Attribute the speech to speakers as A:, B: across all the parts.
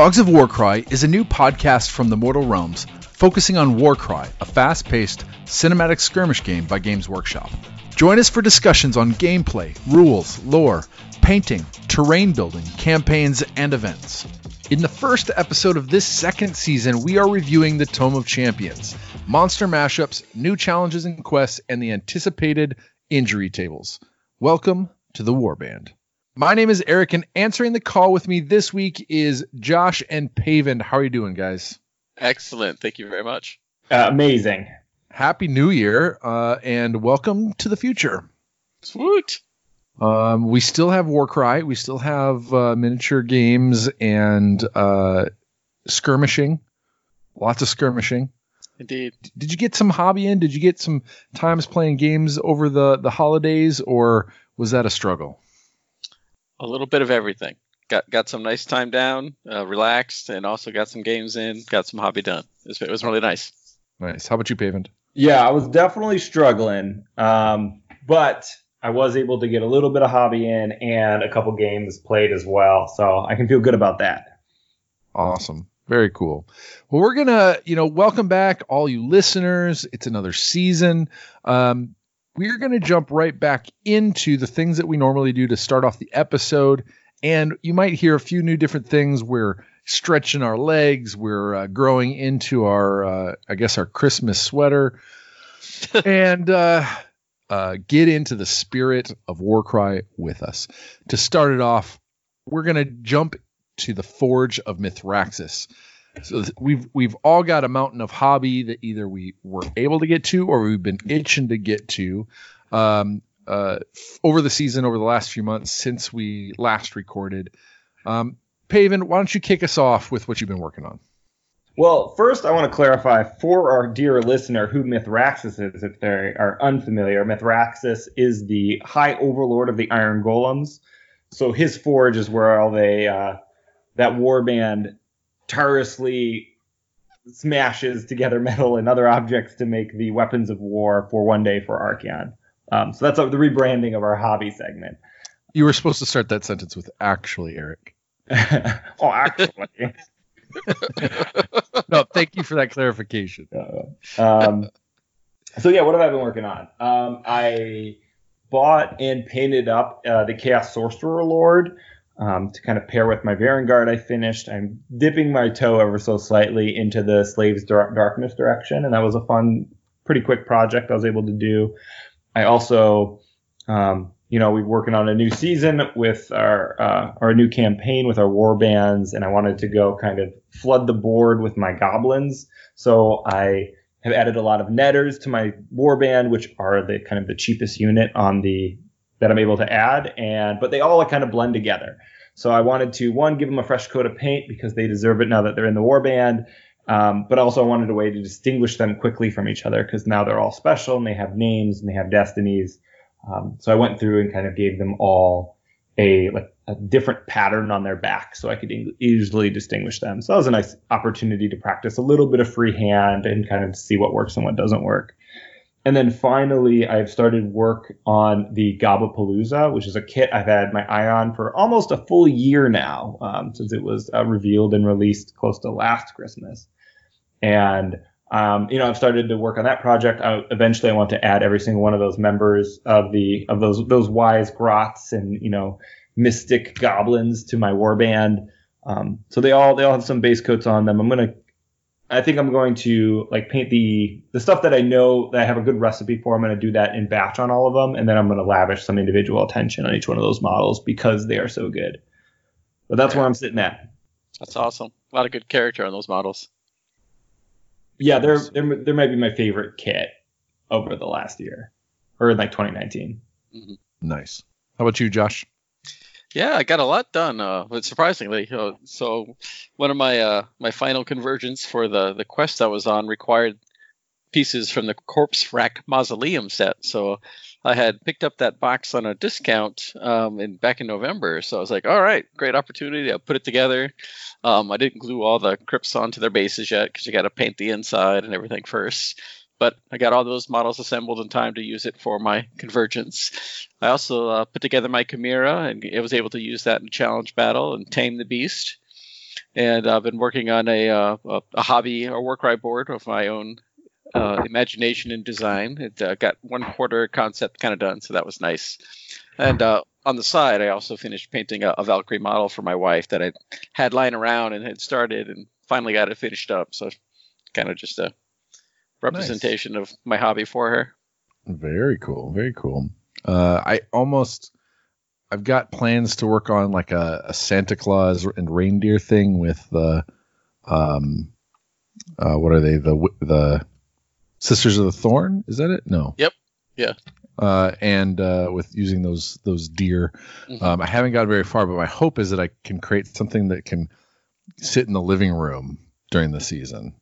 A: dogs of
B: Warcry is a new podcast from the Mortal Realms focusing on Warcry, a fast paced cinematic skirmish game by Games Workshop. Join us for discussions on gameplay, rules, lore, painting, terrain building, campaigns, and events. In the first episode of this second season, we are reviewing the Tome of Champions, monster mashups, new challenges and quests, and the anticipated injury tables. Welcome to the Warband. My name is Eric, and answering the call with me this week is Josh and Paven. How are you doing, guys?
C: Excellent. Thank you very much.
D: Uh, amazing.
B: Happy New Year, uh, and welcome to the future.
C: Swoot.
B: Um, we still have Warcry. We still have uh, miniature games and uh, skirmishing. Lots of skirmishing.
C: Indeed.
B: Did you get some hobby in? Did you get some times playing games over the the holidays, or was that a struggle?
C: A little bit of everything. Got got some nice time down, uh, relaxed, and also got some games in. Got some hobby done. It was, it was really nice.
B: Nice. How about you, Pavement?
D: Yeah, I was definitely struggling, um, but I was able to get a little bit of hobby in and a couple games played as well. So I can feel good about that.
B: Awesome. Very cool. Well, we're gonna, you know, welcome back all you listeners. It's another season. Um, we're gonna jump right back into the things that we normally do to start off the episode, and you might hear a few new different things. We're stretching our legs. We're uh, growing into our, uh, I guess, our Christmas sweater, and uh, uh, get into the spirit of Warcry with us. To start it off, we're gonna jump to the Forge of Mithraxis. So we've we've all got a mountain of hobby that either we were able to get to or we've been itching to get to um, uh, over the season, over the last few months since we last recorded. Um, Paven, why don't you kick us off with what you've been working on?
D: Well, first, I want to clarify for our dear listener who Mithraxis is, if they are unfamiliar. Mithraxis is the High Overlord of the Iron Golems. So his forge is where all they uh, that warband tirelessly smashes together metal and other objects to make the weapons of war for one day for Archaon. Um, so that's uh, the rebranding of our hobby segment.
B: You were supposed to start that sentence with actually, Eric.
D: oh, actually.
B: Thank you for that clarification.
D: um, so yeah, what have I been working on? Um, I bought and painted up uh, the Chaos Sorcerer Lord um, to kind of pair with my Varanguard I finished. I'm dipping my toe ever so slightly into the Slaves Dar- Darkness direction, and that was a fun, pretty quick project I was able to do. I also, um, you know, we're working on a new season with our uh, our new campaign with our war bands, and I wanted to go kind of flood the board with my goblins. So I have added a lot of netters to my war band, which are the kind of the cheapest unit on the that I'm able to add, and but they all kind of blend together. So I wanted to one give them a fresh coat of paint because they deserve it now that they're in the war band. Um, but also I wanted a way to distinguish them quickly from each other because now they're all special and they have names and they have destinies. Um, so I went through and kind of gave them all a like a different pattern on their back so I could easily distinguish them. So that was a nice opportunity to practice a little bit of freehand and kind of see what works and what doesn't work. And then finally, I've started work on the Gobapalooza, which is a kit I've had my eye on for almost a full year now, um, since it was uh, revealed and released close to last Christmas. And um, you know, I've started to work on that project. I, eventually, I want to add every single one of those members of the of those those wise grots and you know mystic goblins to my warband. Um, so they all they all have some base coats on them. I'm gonna I think I'm going to like paint the the stuff that I know that I have a good recipe for. I'm to do that in batch on all of them, and then I'm to lavish some individual attention on each one of those models because they are so good. But that's where I'm sitting at.
C: That's awesome. A lot of good character on those models.
D: Yeah, they're they're they might be my favorite kit over the last year or like 2019.
B: Nice. How about you, Josh?
C: Yeah, I got a lot done. Uh, but surprisingly, uh, so one of my uh, my final conversions for the the quest I was on required pieces from the Corpse Rack Mausoleum set. So I had picked up that box on a discount um, in back in November. So I was like, all right, great opportunity. I put it together. Um, I didn't glue all the crypts onto their bases yet because you got to paint the inside and everything first. But I got all those models assembled in time to use it for my convergence. I also uh, put together my Chimera and I was able to use that in challenge battle and tame the beast. And I've been working on a, uh, a, a hobby or work Warcry board of my own uh, imagination and design. It uh, got one quarter concept kind of done, so that was nice. And uh, on the side, I also finished painting a, a, Valkyrie model for my wife that I had lying around and had started, and finally got it finished up. So, kind of just a representation nice. of my hobby for her.
B: Very cool. Very cool. Uh, I almost. I've got plans to work on like a, a Santa Claus and reindeer thing with the, um, uh, what are they? The the Sisters of the Thorn. Is that it? No.
C: Yep. Yeah.
B: Uh, and uh, with using those those deer, mm-hmm. um, I haven't got very far, but my hope is that I can create something that can sit in the living room during the season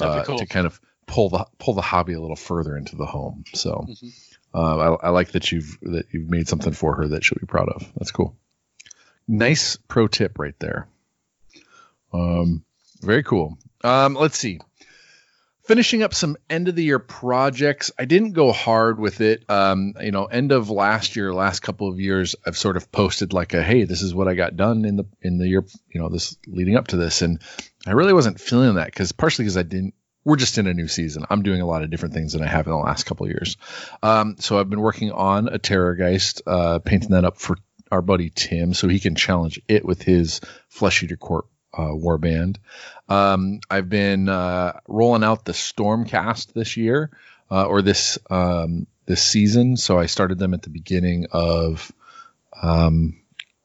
B: uh, cool. to kind of pull the pull the hobby a little further into the home. So mm-hmm. Uh, I, I, like that you've that you've made something for her that she'll be proud of. That's cool. Nice pro tip right there. Um, very cool. Um, let's see finishing up some end of the year projects. I didn't go hard with it. Um, you know, end of last year, last couple of years, I've sort of posted like a, hey, this is what I got done in the in the year, you know, this leading up to this, and I really wasn't feeling that because partially because I didn't. We're just in a new season. I'm doing a lot of different things than I have in the last couple of years. Um, so I've been working on a Terrorgeist, uh, painting that up for our buddy Tim, so he can challenge it with his Flesh Eater Court uh, warband. Um, I've been uh, rolling out the Stormcast this year uh, or this um, this season. So I started them at the beginning of, um,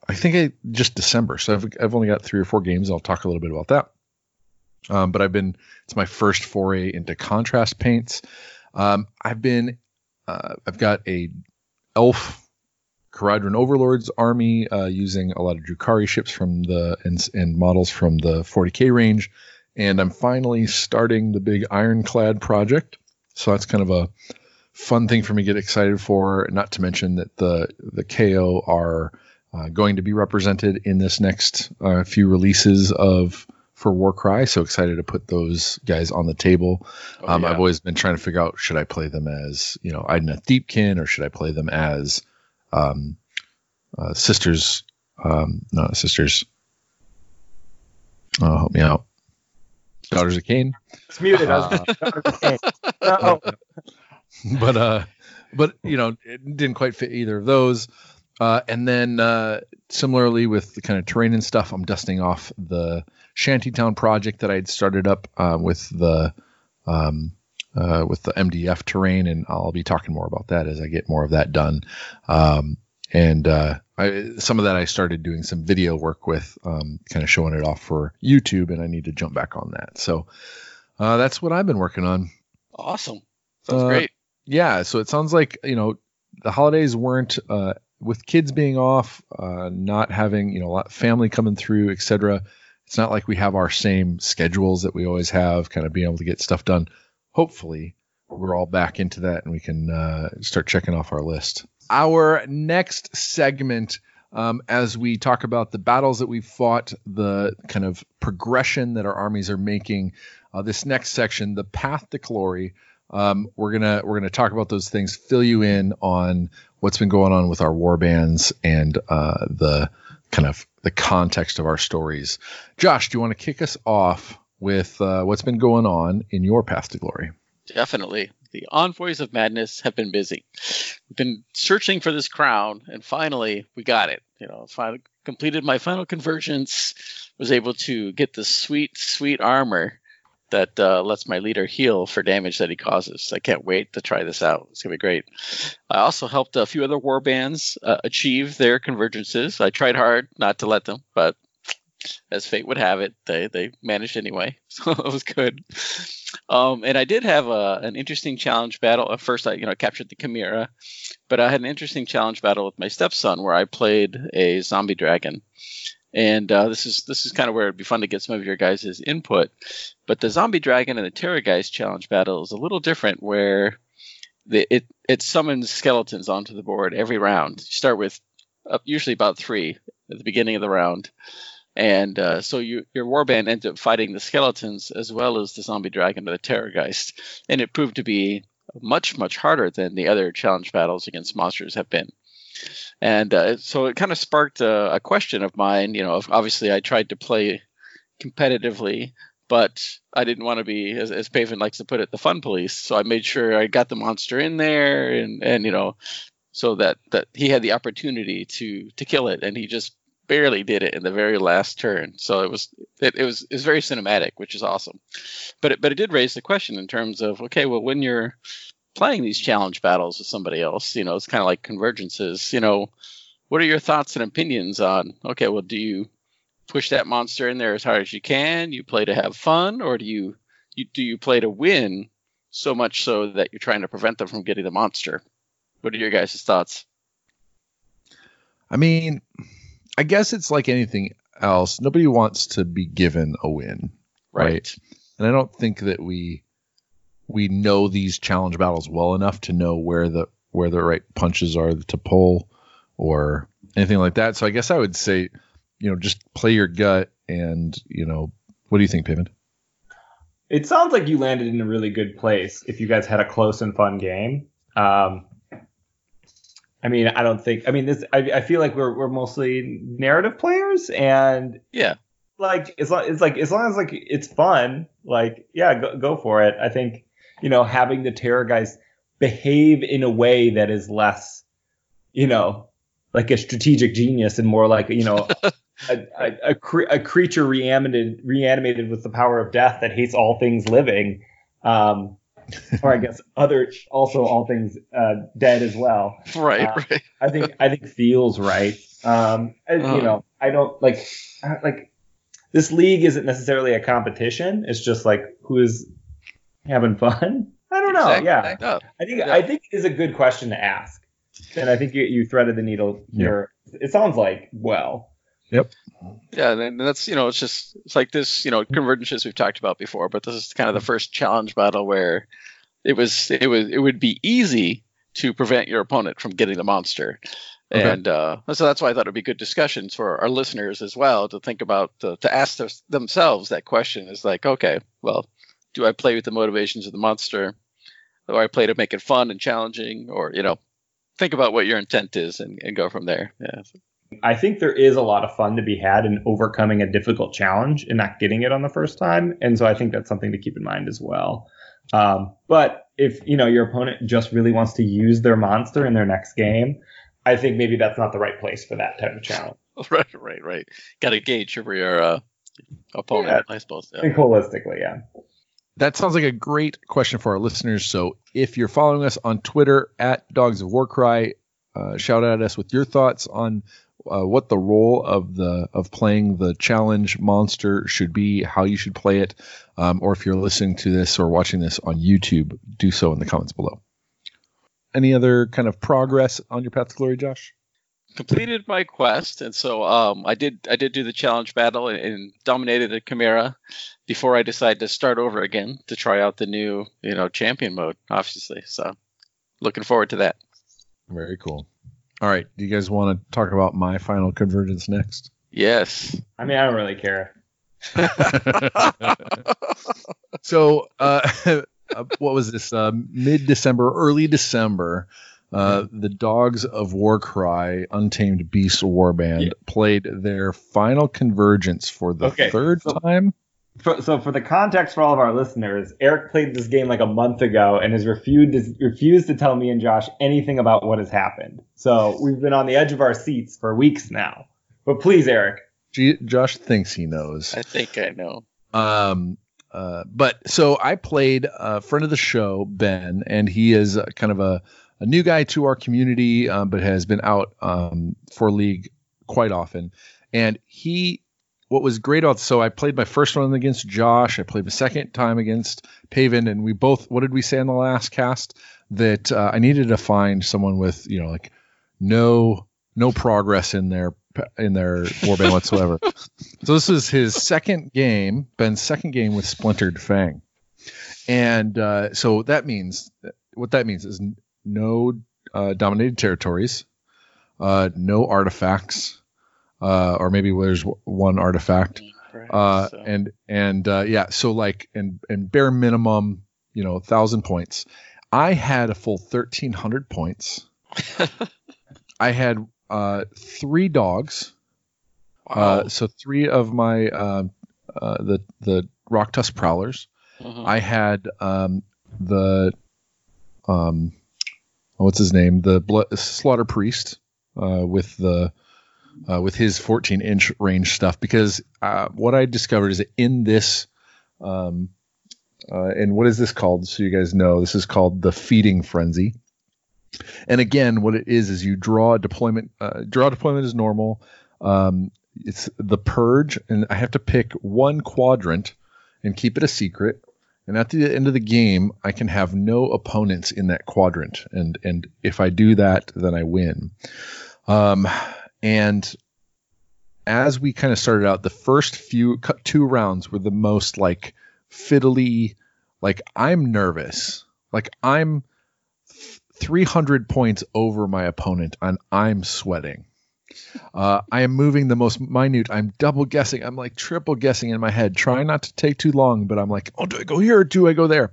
B: I think I, just December. So I've, I've only got three or four games. I'll talk a little bit about that. Um, but I've been it's my first foray into contrast paints. Um, I've been uh, I've got a elf Kharadron Overlord's army uh, using a lot of Drukhari ships from the and, and, models from the 40k range, and I'm finally starting the big Ironclad project. So that's kind of a fun thing for me to get excited for. Not to mention that the the KO are uh, going to be represented in this next uh, few releases of for Warcry. So excited to put those guys on the table. Oh, um, yeah. I've always been trying to figure out should I play them as you know Idoneth Deepkin or should I play them as um, uh, sisters, um, no sisters. Oh, help me out. Daughters of Khaine.
D: It's muted. Uh, no.
B: but uh, but you know, it didn't quite fit either of those. Uh, and then uh, similarly with the kind of terrain and stuff, I'm dusting off the Shantytown project that I had started up uh, with the um, uh, with the MDF terrain, and I'll be talking more about that as I get more of that done. Um, and uh, I, some of that I started doing some video work with, um, kind of showing it off for YouTube, and I need to jump back on that. So uh, that's what I've been working on.
C: Awesome, sounds uh, great.
B: Yeah, so it sounds like you know the holidays weren't uh, with kids being off, uh, not having you know a lot of family coming through, etc. It's not like we have our same schedules that we always have, kind of being able to get stuff done hopefully we're all back into that and we can uh, start checking off our list. Our next segment, um, as we talk about the battles that we've fought, the kind of progression that our armies are making, uh, this next section, the path to glory. Um, we're gonna we're gonna talk about those things, fill you in on what's been going on with our war bands and uh, the kind of the context of our stories. Josh, do you want to kick us off with uh, what's been going on in your path to glory.
C: Definitely. The envoys of madness have been busy. We've been searching for this crown, and finally we got it. You know, finally completed my final convergence, was able to get the sweet, sweet armor that uh, lets my leader heal for damage that he causes. I can't wait to try this out. It's gonna be great. I also helped a few other war bands uh, achieve their convergences. I tried hard not to let them, but as fate would have it, they they managed anyway, so it was good. Um, and I did have a, an interesting challenge battle. At first, I you know captured the Chimera, but I had an interesting challenge battle with my stepson where I played a zombie dragon, and uh, this is this is kind of where it'd be fun to get some of your guys' input. But the zombie dragon and the Terrorgeist challenge battle is a little different, where the, it it summons skeletons onto the board every round. You start with uh, usually about three at the beginning of the round, and uh, so you, your warband ends up fighting the skeletons as well as the zombie dragon or the Terrorgeist, and it proved to be much much harder than the other challenge battles against monsters have been. And uh, so it kind of sparked a, a, question of mine. You know, obviously I tried to play competitively, but I didn't want to be, as, as likes to put it, the fun police. So I made sure I got the monster in there, and and you know, so that that he had the opportunity to to kill it, and he just barely did it in the very last turn. So it was it, it was it was very cinematic, which is awesome. But it, but it did raise the question in terms of okay, well when you're playing these challenge battles with somebody else, you know, it's kind of like convergences. You know, what are your thoughts and opinions on? Okay, well, do you push that monster in there as hard as you can? You play to have fun, or do you, you do you play to win so much so that you're trying to prevent them from getting the monster? What are your guys' thoughts?
B: I mean, I guess it's like anything else. Nobody wants to be given a win, right? right? And I don't think that we we know these challenge battles well enough to know where the where the right punches are to pull or anything like that. So I guess I would say, you know, just play your gut and, you know, what do you think, Payment?
D: It sounds like you landed in a really good place if you guys had a close and fun game. Um, I mean, I don't think. I mean, this. I, I feel like we're we're mostly narrative players, and
C: yeah,
D: like it's like it's like as long as like it's fun, like yeah, go go for it. I think you know, having the Terrorgeist behave in a way that is less, you know, like a strategic genius and more like, you know, a, a, a, cre- a, creature reanimated, reanimated with the power of death that hates all things living. Um, or I guess other, also all things uh, dead as well.
C: Right, uh, right.
D: I think I think feels right. Um, uh. You know, I don't like like this league isn't necessarily a competition. It's just like who is having fun? I don't know. Exactly. Yeah, I think yeah. I think it is a good question to ask, and I think you, you threaded the needle here. Yep. It sounds like well.
B: Yep.
C: Yeah, and that's you know it's just it's like this you know convergences we've talked about before, but this is kind of the first challenge battle where it was it was it would be easy to prevent your opponent from getting the monster. Okay. And uh, so that's why I thought it'd be good discussions for our listeners as well to think about to, to ask themselves that question is like, okay, well, do I play with the motivations of the monster? Or I play to make it fun and challenging? Or, you know, think about what your intent is and, and go from there. Yeah.
D: I think there is a lot of fun to be had in overcoming a difficult challenge and not getting it on the first time. And so I think that's something to keep in mind as well. Um, but if you know your opponent just really wants to use their monster in their next game, I think maybe that's not the right place for that type of challenge.
C: right, right, right. Got to gauge for your uh, opponent, yeah. I suppose.
D: Yeah. Think holistically, yeah
B: that sounds like a great question for our listeners. So if you're following us on Twitter at Dogs of Warcry, uh, shout out at us with your thoughts on uh, what the role of the of playing the challenge monster should be, how you should play it, um, or if you're listening to this or watching this on YouTube, do so in the comments below. Any other kind of progress on your path to glory, Josh?
C: completed my quest, and so um, I did. I did do the challenge battle and, and, dominated a chimera before I decided to start over again to try out the new, you know, champion mode. Obviously, so looking forward to that.
B: Very cool. All right, do you guys want to talk about my final convergence next?
C: Yes.
D: I mean, I don't really care.
B: so, uh, what was this? Uh, Mid December, early December. Uh, the Dogs of Warcry Untamed Beast Warband yeah. played their final convergence for the okay, third so, time.
D: For, so, for the context for all of our listeners, Eric played this game like a month ago and has refused to, refused to tell me and Josh anything about what has happened. So we've been on the edge of our seats for weeks now. But please, Eric.
B: G- Josh thinks he knows.
C: I think I know.
B: Um, uh, but so I played a friend of the show, Ben, and he is kind of a a new guy to our community, um, but has been out um, for league quite often. And he, what was great about so I played my first one against Josh. I played the second time against Paven, and we both. What did we say in the last cast? That uh, I needed to find someone with you know like no no progress in their in their warband whatsoever. So this is his second game, Ben's second game with Splintered Fang, and uh, so that means what that means is no uh, dominated territories, uh, no artifacts, uh, or maybe there's one artifact,
C: Right,
B: uh,
C: so-
B: and and uh, yeah, so like and and bare minimum, you know, thousand points. I had a full thirteen hundred points. I had uh, three dogs.
C: wow.
B: Uh, so three of my uh, uh, the the rock tusk prowlers.
C: Mhm.
B: I had um, the um, what's his name? The blood, slaughter priest uh, with the uh, with his 14 inch range stuff because uh, what I discovered is in this um, uh, and what is this called? So you guys know this is called the feeding frenzy. And again, what it is is you draw deployment. Uh, draw deployment is normal. Um, it's the purge, and I have to pick one quadrant and keep it a secret. And at the end of the game, I can have no opponents in that quadrant, and and if I do that, then I win. Um, and as we kind of started out, the first few two rounds were the most like fiddly. Like I'm nervous. Like I'm 300 points over my opponent, and I'm sweating. Uh, I am moving the most minute. I'm double guessing. I'm like triple guessing in my head, trying not to take too long. But I'm like, oh, do I go here or do I go there?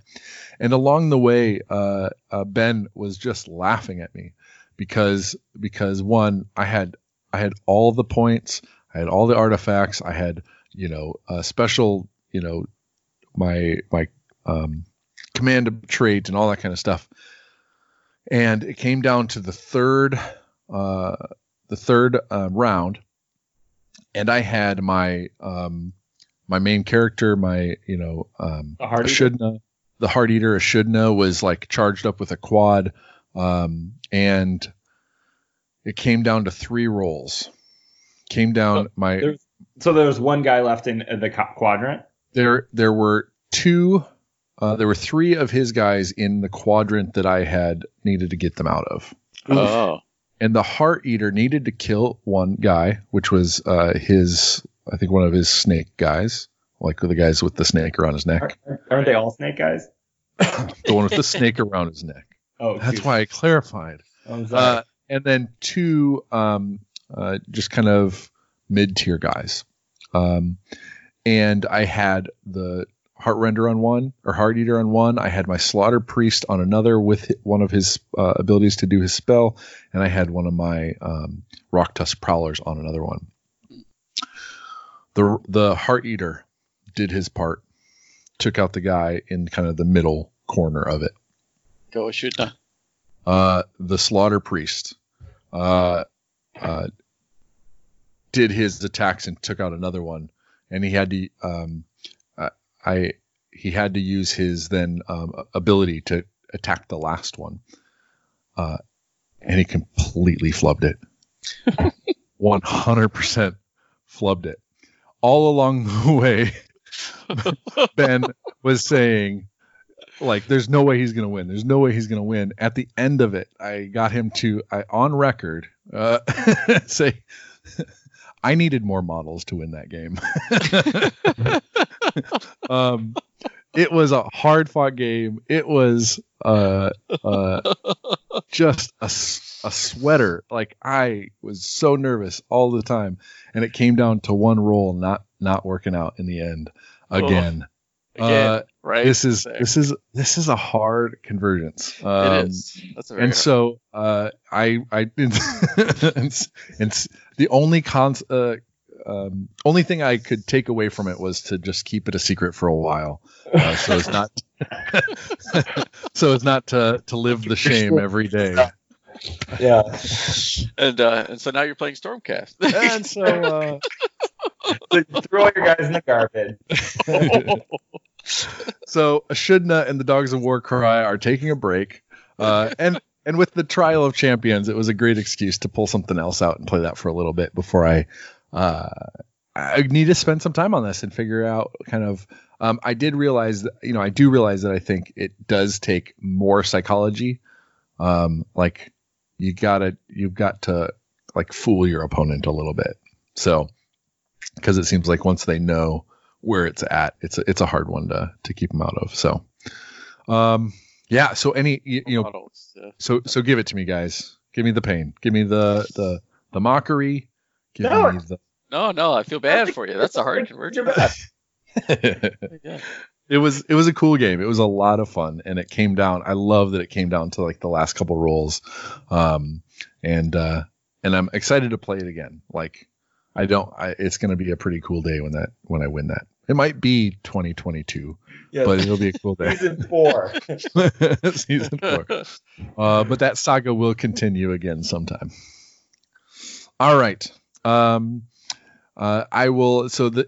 B: And along the way, uh, uh, Ben was just laughing at me because because one, I had I had all the points, I had all the artifacts, I had you know a special you know my my um, command trait and all that kind of stuff. And it came down to the third uh, the third uh, round, and I had my um, my main character, my you know um,
D: The Heart Eater?
B: The Heart Eater Ashudna was like charged up with a quad, um, and it came down to three rolls. Came down
D: So
B: my
D: there's- So there was one guy left in the quadrant.
B: there there were two uh, there were three of his guys in the quadrant that I had needed to get them out of.
C: oh,
B: and the heart eater needed to kill one guy, which was uh, his, I think, one of his snake guys, like the guys with the snake around his neck,
D: Aren't- Aren't they all snake guys?
B: the one with the snake around his neck.
D: Oh,
B: That's
D: excuse
B: why I clarified.
D: me. I'm sorry.
B: Uh, and then two, um, uh, just kind of mid tier guys. Um, and I had the heart render on one or heart eater on one. I had my slaughter priest on another with one of his uh, abilities to do his spell, and I had one of my um, rock tusk prowlers on another one. The the heart eater did his part, took out the guy in kind of the middle corner of it
C: go shoot now.
B: Uh, the slaughter priest uh, uh, did his attacks and took out another one, and he had to um, I, I he had to use his then um, ability to attack the last one, uh, and he completely flubbed it, one hundred percent flubbed it. All along the way, Ben was saying like there's no way he's gonna win. There's no way he's gonna win. At the end of it i got him to I, on record uh, say i needed more models to win that game. Um it was a hard fought game. It was uh uh just a, a sweater. Like i was so nervous all the time. And it came down to one roll not not working out in the end again
C: Again,
B: uh,
C: right?
B: this is
C: there.
B: this is this is a hard convergence. Um,
C: it is. That's very
B: And
C: hard-
B: so uh, I I and, s- and s- the only cons uh, um, only thing I could take away from it was to just keep it a secret for a while, uh, so it's not so it's not to to live the shame every day.
D: yeah.
C: and uh, and so now you're playing Stormcast.
B: And so uh,
D: So throw all your guys in the garbage.
B: so Ashudna and the Dogs of War Cry are taking a break, uh, and and with the Trial of Champions, it was a great excuse to pull something else out and play that for a little bit before I uh, I need to spend some time on this and figure out kind of. Um, I did realize that you know I do realize that I think it does take more psychology. Um, like you gotta you've got to like fool your opponent a little bit. So because it seems like once they know where it's at, it's a, it's a hard one to to keep them out of. So um yeah, so any you, you know so so give it to me guys. Give me the pain. Give me the the the mockery. Give
D: No.
B: me the
C: no, no, I feel bad for you. That's a hard conversion.
B: It was it was a cool game. It was a lot of fun, and it came down. I love that it came down to like the last couple rolls, um, and uh, and I'm excited to play it again. Like I don't. I, it's going to be a pretty cool day when that when I win that. It might be 2022,
D: Yes.
B: but it'll be a cool day.
D: Season four.
B: Season four. Uh, but that saga will continue again sometime. All right. Um, uh, I will. So the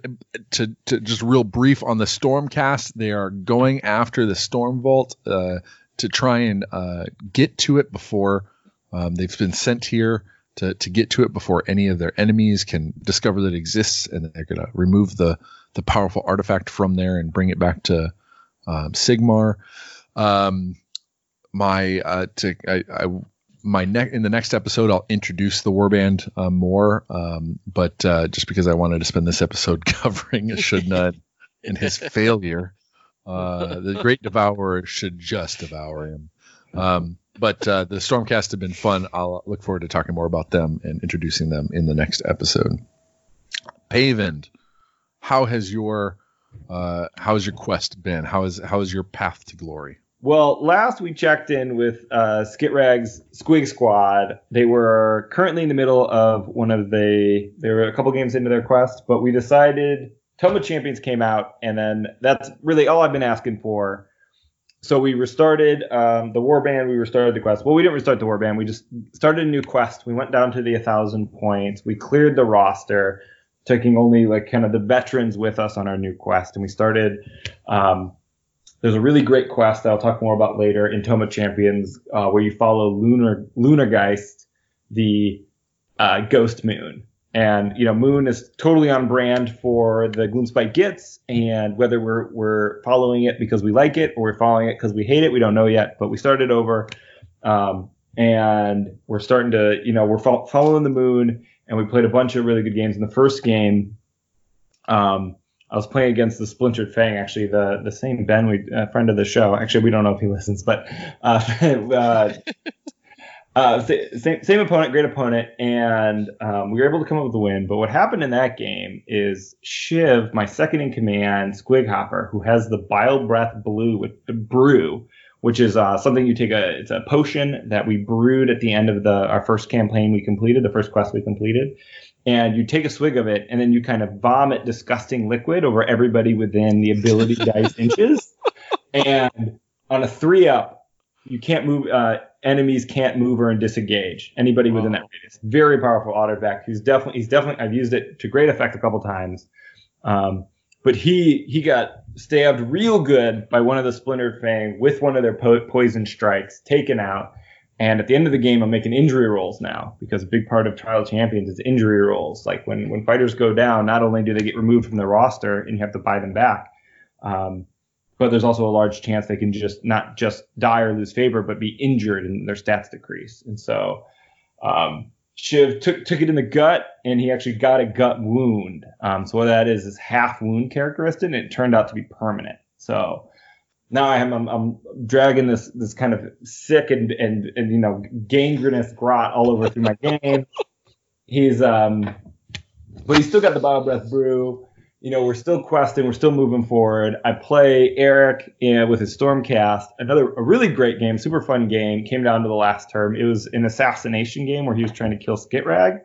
B: to to just real brief on the Stormcast, they are going after the Storm Vault uh, to try and uh, get to it before um, they've been sent here to to get to it before any of their enemies can discover that it exists, and they're going to remove the the powerful artifact from there and bring it back to um, Sigmar. Um, my uh, to I, I my neck in the next episode I'll introduce the warband uh, more, um, but uh, just because I wanted to spend this episode covering Ashudna and his failure, uh, the Great Devourer should just devour him. Um, but uh, the Stormcast have been fun. I'll look forward to talking more about them and introducing them in the next episode. Paven, how has your uh, has your quest been? How is how is your path to glory?
D: Well, last we checked in with uh, Skitrag's Squig Squad. They were currently in the middle of one of the. They were a couple games into their quest, but we decided Tome of Champions came out, and then that's really all I've been asking for. So we restarted um, the warband. We restarted the quest. Well, we didn't restart the warband. We just started a new quest. We went down to the 1,000 points. We cleared the roster, taking only like kind of the veterans with us on our new quest, and we started. Um, there's a really great quest that I'll talk more about later in Tome of Champions, uh, where you follow Lunar Lunargeist, the uh, ghost moon. And you know, Moon is totally on brand for the Gloomspite Gitz, and whether we're we're following it because we like it or we're following it because we hate it, we don't know yet. But we started over, um, and we're starting to, you know, we're fo- following the Moon, and we played a bunch of really good games. In the first game, um, I was playing against the Splintered Fang, actually, the the same Ben, we a friend of the show. Actually, we don't know if he listens, but uh, uh, uh, same same opponent, great opponent, and um, we were able to come up with a win. But what happened in that game is Shiv, my second in command, Squighopper, who has the Bile Breath Blue with the brew, which is uh, something you take a it's a potion that we brewed at the end of the our first campaign we completed, the first quest we completed and you take a swig of it and then you kind of vomit disgusting liquid over everybody within the ability dice inches and on a three up you can't move uh, enemies can't move or disengage. Anybody within that radius. Very powerful artifact he's definitely he's definitely i've used it to great effect a couple times. Um, but he he got stabbed real good by one of the splintered fang with one of their po- poison strikes taken out. And at the end of the game, I'm making injury rolls now because a big part of Trial Champions is injury rolls. Like when, when fighters go down, not only do they get removed from the roster and you have to buy them back, um, but there's also a large chance they can just not just die or lose favor, but be injured and their stats decrease. And so um, Shiv took took it in the gut, and he actually got a gut wound. Um, so what that is is half wound characteristic, and it turned out to be permanent. So now I am I'm, I'm dragging this this kind of sick and and and you know gangrenous grot all over through my game. He's um, but he's still got the bottle breath brew. You know, we're still questing, we're still moving forward. I play Eric uh, with his Stormcast, another a really great game, super fun game. Came down to the last term. It was an assassination game where he was trying to kill Skitrag.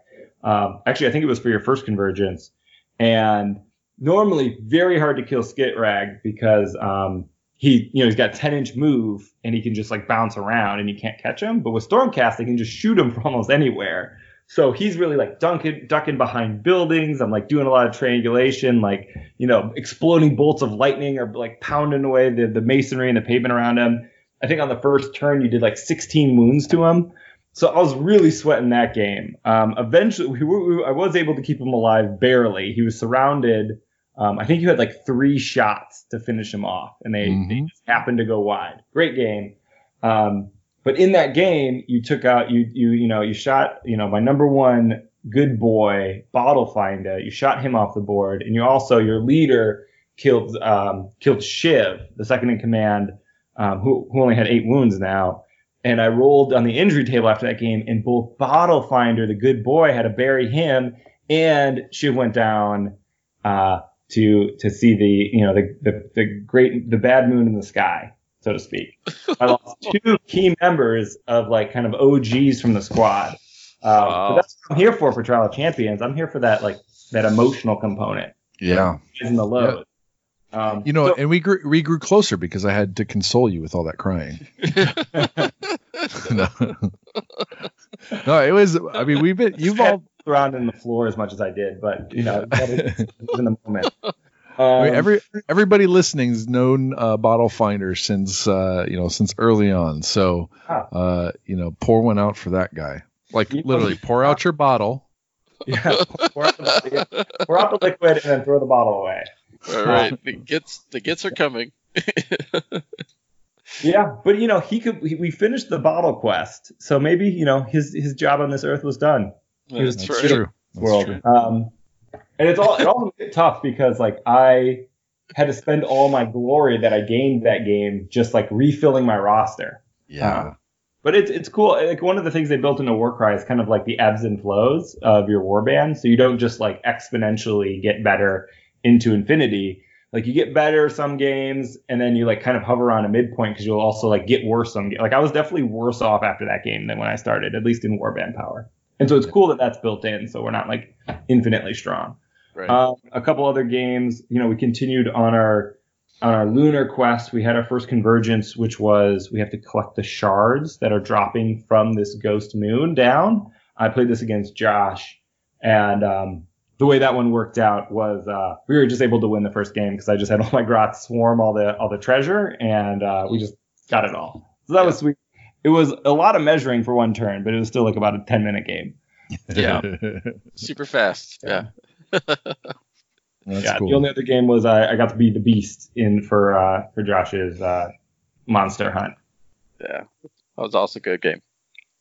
D: Um, actually, I think it was for your first convergence, and normally very hard to kill Skitrag because um, he, you know, he's got 10 inch move and he can just like bounce around and you can't catch him. But with Stormcast, they can just shoot him from almost anywhere. So he's really like dunking, ducking behind buildings. I'm like doing a lot of triangulation, like, you know, exploding bolts of lightning or like pounding away the, the masonry and the pavement around him. I think on the first turn, you did like 16 wounds to him. So I was really sweating that game. Um, eventually, we we, I was able to keep him alive barely. He was surrounded. Um, I think you had like three shots to finish him off, and they, they
B: Mhm.
D: just happened to go wide. Great game. Um, but in that game, you took out you you you know you shot you know my number one good boy bottle finder. You shot him off the board, and you also your leader killed um, killed Shiv, the second in command, um, who who only had eight wounds now. And I rolled on the injury table after that game, and both Bottle Finder, the good boy, had to bury him, and Shiv went down uh, to to see the you know the, the the great the bad moon in the sky, so to speak. I lost two key members of like kind of OGs from the squad. Um,
C: Wow.
D: But that's what I'm here for for Trial of Champions. I'm here for that like that emotional component
B: Yeah.
D: in the load. Um,
B: You know,
D: so-
B: and we grew, we grew closer because I had to console you with all that crying. no. no, it was. I mean, we've been. You've all.
D: around in the floor as much as I did, but you know, that is- in the moment. Um,
B: I mean, every everybody listening's known uh, bottle finder since uh, you know since early on. So
D: Ah.
B: uh, you know, pour one out for that guy. Like
D: You
B: literally, pour out your bottle.
D: yeah, pour out, the, yeah, pour out the liquid and then throw the bottle away.
C: All right, the Gitz the Gitz are coming.
D: Yeah, but you know, he could. He, we finished the bottle quest, so maybe you know his his job on this earth was done. was
C: That's
D: That's
C: right.
B: true. That's
D: world.
B: true.
D: Um, and it's all it all made it tough because like I had to spend all my glory that I gained that game just like refilling my roster.
B: Yeah.
D: Um, but it's it's cool. Like one of the things they built into Warcry is kind of like the ebbs and flows of your warband. So you don't just like exponentially get better into infinity. Like you get better some games, and then you like kind of hover on a midpoint because you'll also like get worse some. Like I was definitely worse off after that game than when I started, at least in warband power. And so it's cool that that's built in, so we're not like infinitely strong.
C: Right.
D: Um, a couple other games, you know, we continued on our on our lunar quest. We had our first convergence, which was we have to collect the shards that are dropping from this ghost moon down. I played this against Josh, and um, the way that one worked out was uh, we were just able to win the first game because I just had all my grots swarm all the all the treasure, and uh, we just got it all. So that was sweet. It was a lot of measuring for one turn, but it was still like about a ten minute game.
C: Yeah. Super fast. Yeah.
B: That's
D: yeah,
B: cool.
D: the only other game was I, I got to be the beast in for uh, for Josh's uh, monster hunt.
C: Yeah. That was also a good game.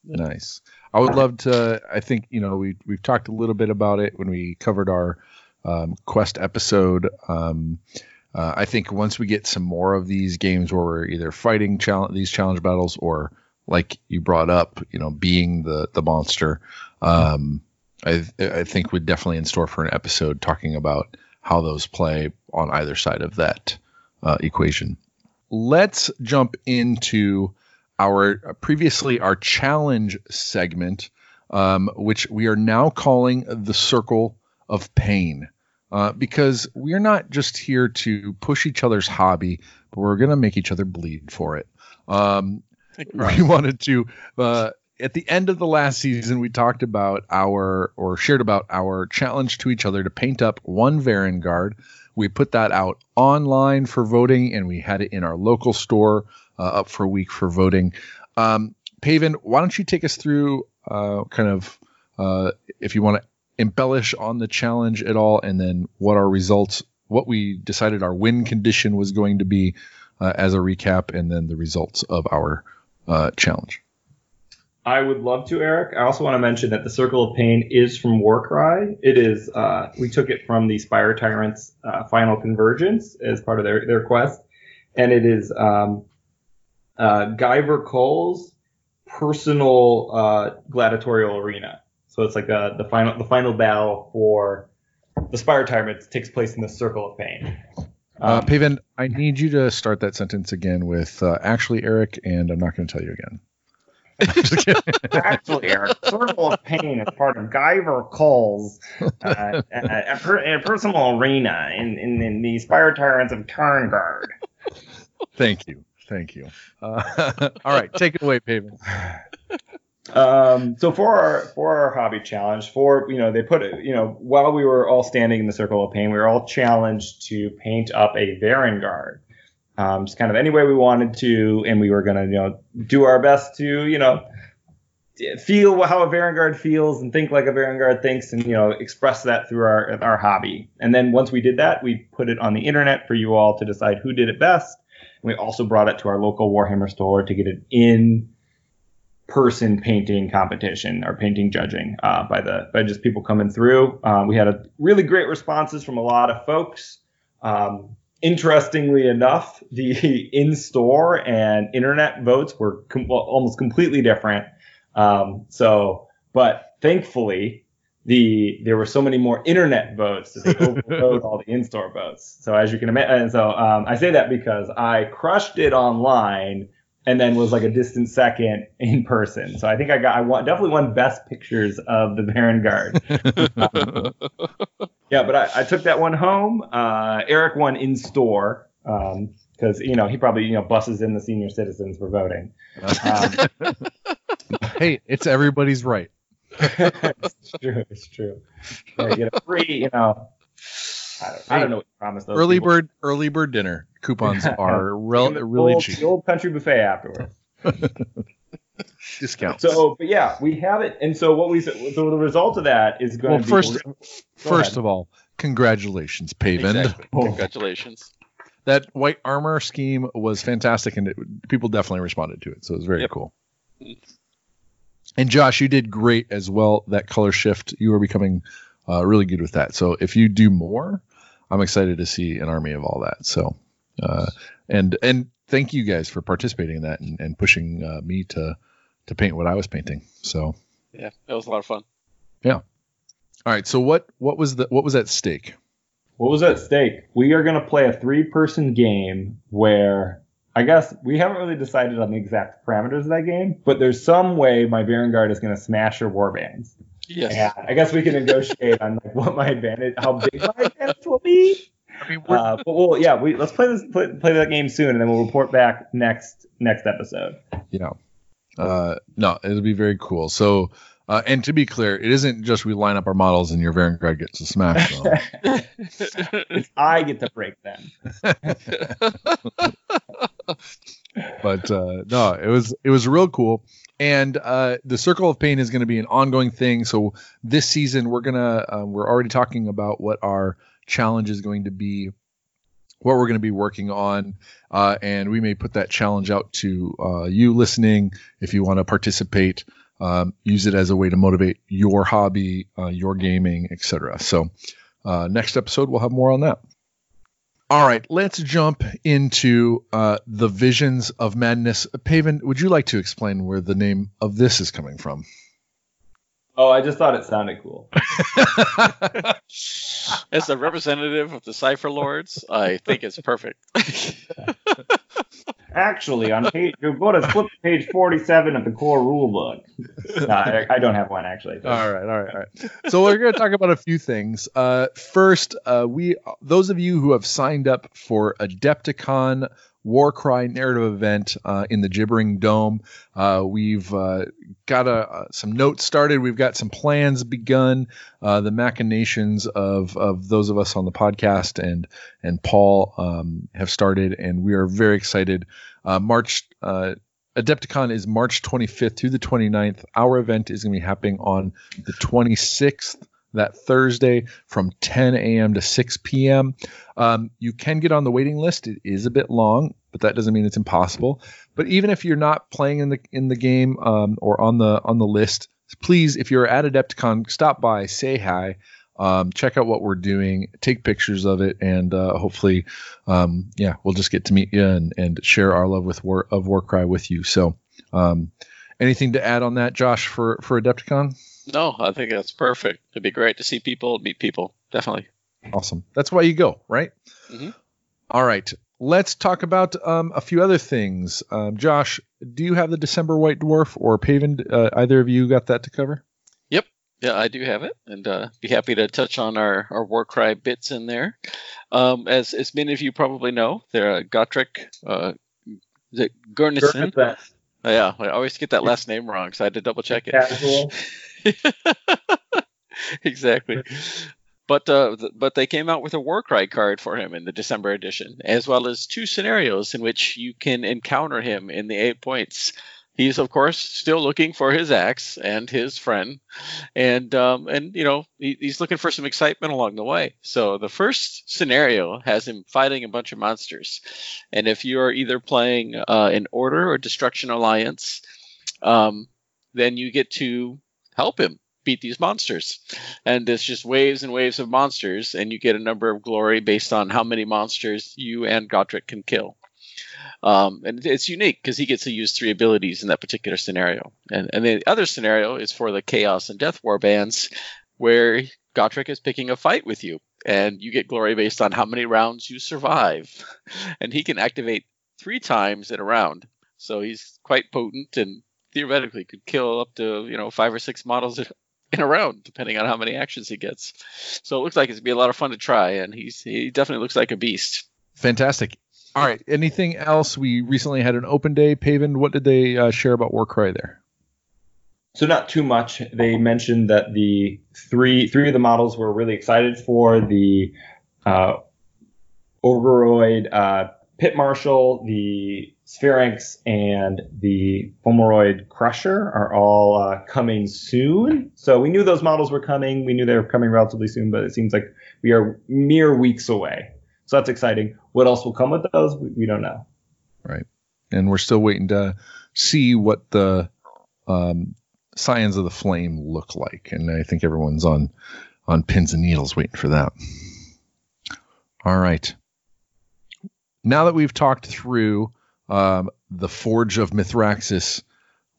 B: Nice. I would love to. I think you know we we've talked a little bit about it when we covered our um, quest episode. Um, uh, I think once we get some more of these games where we're either fighting challenge these challenge battles or like you brought up, you know, being the the monster, um, I I think we're definitely in store for an episode talking about how those play on either side of that uh, equation. Let's jump into our previously our challenge segment, um, which we are now calling the Circle of Pain, uh, because we're not just here to push each other's hobby, but we're going to make each other bleed for it. Um, we wanted to. Uh, at the end of the last season, we talked about our or shared about our challenge to each other to paint up one Varanguard. We put that out online for voting, and we had it in our local store uh, up for a week for voting. Um, Paven, why don't you take us through uh, kind of uh, if you want to embellish on the challenge at all, and then what our results, what we decided our win condition was going to be uh, as a recap, and then the results of our uh, challenge.
D: I would love to, Eric. I also want to mention that the Circle of Pain is from Warcry. It is. Uh, we took it from the Spire Tyrants' uh, Final Convergence as part of their their quest, and it is um, uh, Guyver Cole's personal uh, gladiatorial arena. So it's like the the final the final battle for the Spire Tyrants takes place in the Circle of Pain.
B: Uh, Paven, I need you to start that sentence again with uh, actually Eric, and I'm not going to tell you again. Just kidding.
D: Actually, Eric, Circle of Pain is part of Guyver Cole's uh, a, a, per, a personal arena in, in, in the Spire Tyrants of Tarngard.
B: Thank you. Thank you. Uh, all right, take it away, Paven.
D: Um, so for our for our hobby challenge, for you know, they put you know, while we were all standing in the Circle of Pain, we were all challenged to paint up a Varanguard. Um, just kind of any way we wanted to, and we were gonna, you know, do our best to, you know, feel how a Varanguard feels and think like a Varanguard thinks, and you know, express that through our our hobby. And then once we did that, we put it on the internet for you all to decide who did it best. We also brought it to our local Warhammer store to get it in person painting competition or painting judging uh, by the by just people coming through. Um, we had a really great responses from a lot of folks. Um, interestingly enough, the in-store and internet votes were com- almost completely different. Um, so, but thankfully, the there were so many more internet votes that they overrode all the in-store votes. So as you can imagine, and so um, I say that because I crushed it online and then was like a distant second in person. So I think I got I won, definitely won best pictures of the Varanguard. um, yeah, but I, I, took that one home. Uh, Eric won in store because um, you know he probably you know buses in the senior citizens for voting. Um,
B: hey, it's everybody's right.
D: it's true. It's true. Yeah, get a free, you know. I don't, I don't know what you promised those.
B: Early
D: people.
B: bird, early bird dinner coupons are rel- really
D: old,
B: cheap.
D: The old country buffet afterwards.
B: Discounts.
D: So, but yeah, we have it, and so what we so the result of that is going
B: well,
D: to be
B: first,
D: Go
B: first
D: ahead.
B: of all, congratulations, Paven.
C: Exactly. Congratulations.
B: That white armor scheme was fantastic, and it, people definitely responded to it. So it was very
C: Yep.
B: cool. And Josh, you did great as well. That color shift, you are becoming uh, really good with that. So if you do more, I'm excited to see an army of all that. So, uh, and and thank you guys for participating in that and, and pushing uh, me to to paint what I was painting. So,
C: Yeah, that was a lot of fun. Yeah.
B: All right. So what what was the what was at stake?
D: What was at stake? We are going to play a three-person game where I guess we haven't really decided on the exact parameters of that game, but there's some way my Varanguard is going to smash your warbands.
C: Yes.
D: And I guess we can negotiate on like what my advantage, how big my advantage will be.
B: I mean,
D: Uh, but we'll, yeah, we let's play this play, play that game soon, and then we'll report back next next episode.
B: you know, uh, no, it'll be very cool. So, uh, and to be clear, it isn't just we line up our models and your Varanguard gets a smash. So.
D: I get to break them.
B: but uh, no, it was it was real cool. And uh, the Circle of Pain is going to be an ongoing thing. So this season, we're gonna uh, we're already talking about what our challenge is going to be, what we're going to be working on, uh, and we may put that challenge out to uh, you listening if you want to participate. Um, use it as a way to motivate your hobby, uh, your gaming, etc. So uh, next episode, we'll have more on that. All right, let's jump into uh, the visions of madness. Paven, would you like to explain where the name of this is coming from?
D: Oh, I just thought it sounded cool.
C: As a representative of the Cypher Lords, I think it's perfect.
D: Actually, on page, go to flip page forty-seven of the core rulebook. No, I, I don't have one actually.
B: all right, all right, all right. So we're going to talk about a few things. Uh, first, uh, we those of you who have signed up for Adepticon Warcry narrative event uh, in the Gibbering Dome, uh, we've uh, got a, uh, some notes started. We've got some plans begun. Uh, the machinations of of those of us on the podcast and and Paul um, have started, and we are very excited. Uh, March. Uh, Adepticon is March 25th through the 29th. Our event is going to be happening on the 26th, that Thursday, from 10 a.m. to 6 p.m. Um, you can get on the waiting list. It is a bit long, but that doesn't mean it's impossible. But even if you're not playing in the in the game um, or on the on the list, please, if you're at Adepticon, stop by, say hi. Um, check out what we're doing, take pictures of it, and uh, hopefully, um, yeah, we'll just get to meet you and, and share our love with war of Warcry with you. So, um, anything to add on that, Josh, for for Adepticon?
C: No, I think that's perfect. It'd be great to see people, meet people. Definitely.
B: Awesome. That's why you go, right?
C: Mhm.
B: All right. Let's talk about um, a few other things. Um, Josh, do you have the December White Dwarf or Paven? Uh, either of you got that to cover? Yep.
C: Yeah, I do have it, and uh, be happy to touch on our, our Warcry bits in there. Um, as as many of you probably know, they're uh, Gotrek, uh, is it Gurnisson?
D: Gurnisson.
C: Oh, yeah, I always get that last name wrong, so I had to double check it.
D: Casual.
C: exactly. But uh, but they came out with a Warcry card for him in the December edition, as well as two scenarios in which you can encounter him in the eight points. He's of course still looking for his axe and his friend, and um, and you know he, he's looking for some excitement along the way. So the first scenario has him fighting a bunch of monsters, and if you are either playing uh, an Order or Destruction Alliance, um, then you get to help him beat these monsters. And it's just waves and waves of monsters, and you get a number of glory based on how many monsters you and Gotrek can kill. Um, and it's unique because he gets to use three abilities in that particular scenario. And, and the other scenario is for the Chaos and Death War bands, where Gotrek is picking a fight with you, and you get glory based on how many rounds you survive. And he can activate three times in a round. So he's quite potent and theoretically could kill up to, you know, five or six models in a round, depending on how many actions he gets. So it looks like it's gonna be a lot of fun to try, and he's he definitely looks like a beast.
B: Fantastic. All right. Anything else? We recently had an open day. Paven, what did they uh, share about Warcry there?
D: So not too much. They mentioned that the three three of the models were really excited for the uh, Ogoroid uh, Pit Marshal, the Sphinx, and the Fomoroid Crusher are all uh, coming soon. So we knew those models were coming. We knew they were coming relatively soon, but it seems like we are mere weeks away. So that's exciting. What else will come with those? We, we don't know.
B: Right. And we're still waiting to see what the um, Scions of the Flame look like. And I think everyone's on on pins and needles waiting for that. All right. Now that we've talked through um, the Forge of Mithraxis,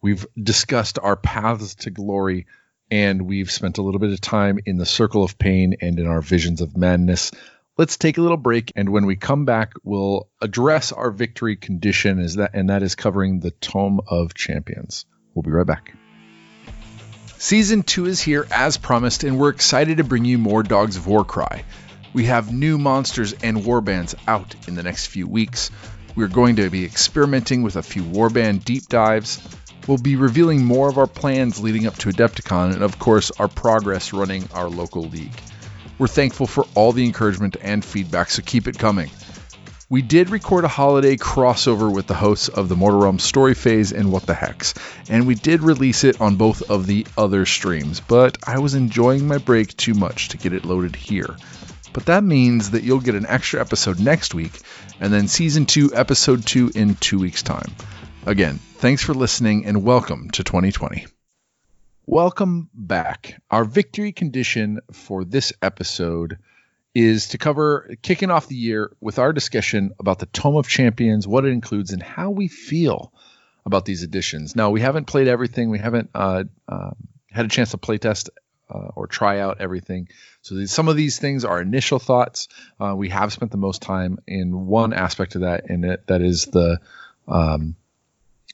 B: we've discussed our paths to glory, and we've spent a little bit of time in the Circle of Pain and in our Visions of Madness. Let's take a little break, and when we come back, we'll address our victory condition, is that, and that is covering the Tome of Champions. We'll be right back. Season 2 is here as promised, and we're excited to bring you more Dogs of Warcry. We have new monsters and warbands out in the next few weeks. We're going to be experimenting with a few warband deep dives. We'll be revealing more of our plans leading up to Adepticon, and of course, our progress running our local league. We're thankful for all the encouragement and feedback, so keep it coming. We did record a holiday crossover with the hosts of the Mortal Realm Story Phase and What the Hex, and we did release it on both of the other streams, but I was enjoying my break too much to get it loaded here. But that means that you'll get an extra episode next week, and then Season 2, Episode 2 in two weeks' time. Again, thanks for listening and welcome to 2020. Welcome back. Our victory condition for this episode is to cover kicking off the year with our discussion about the Tome of Champions, what it includes, and how we feel about these editions. Now, we haven't played everything, we haven't uh, uh, had a chance to playtest uh, or try out everything. So these, some of these things are initial thoughts. Uh, we have spent the most time in one aspect of that, and it, that is the um,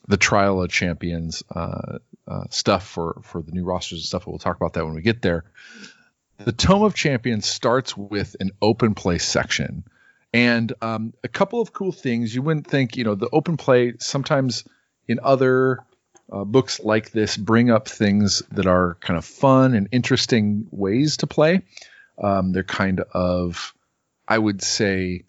B: the trial of champions uh, uh, stuff for for the new rosters and stuff. We'll talk about that when we get there. The Tome of Champions starts with an open play section, and um, a couple of cool things. You wouldn't think, you know, the open play sometimes in other uh, books like this bring up things that are kind of fun and interesting ways to play. Um, they're kind of, I would say,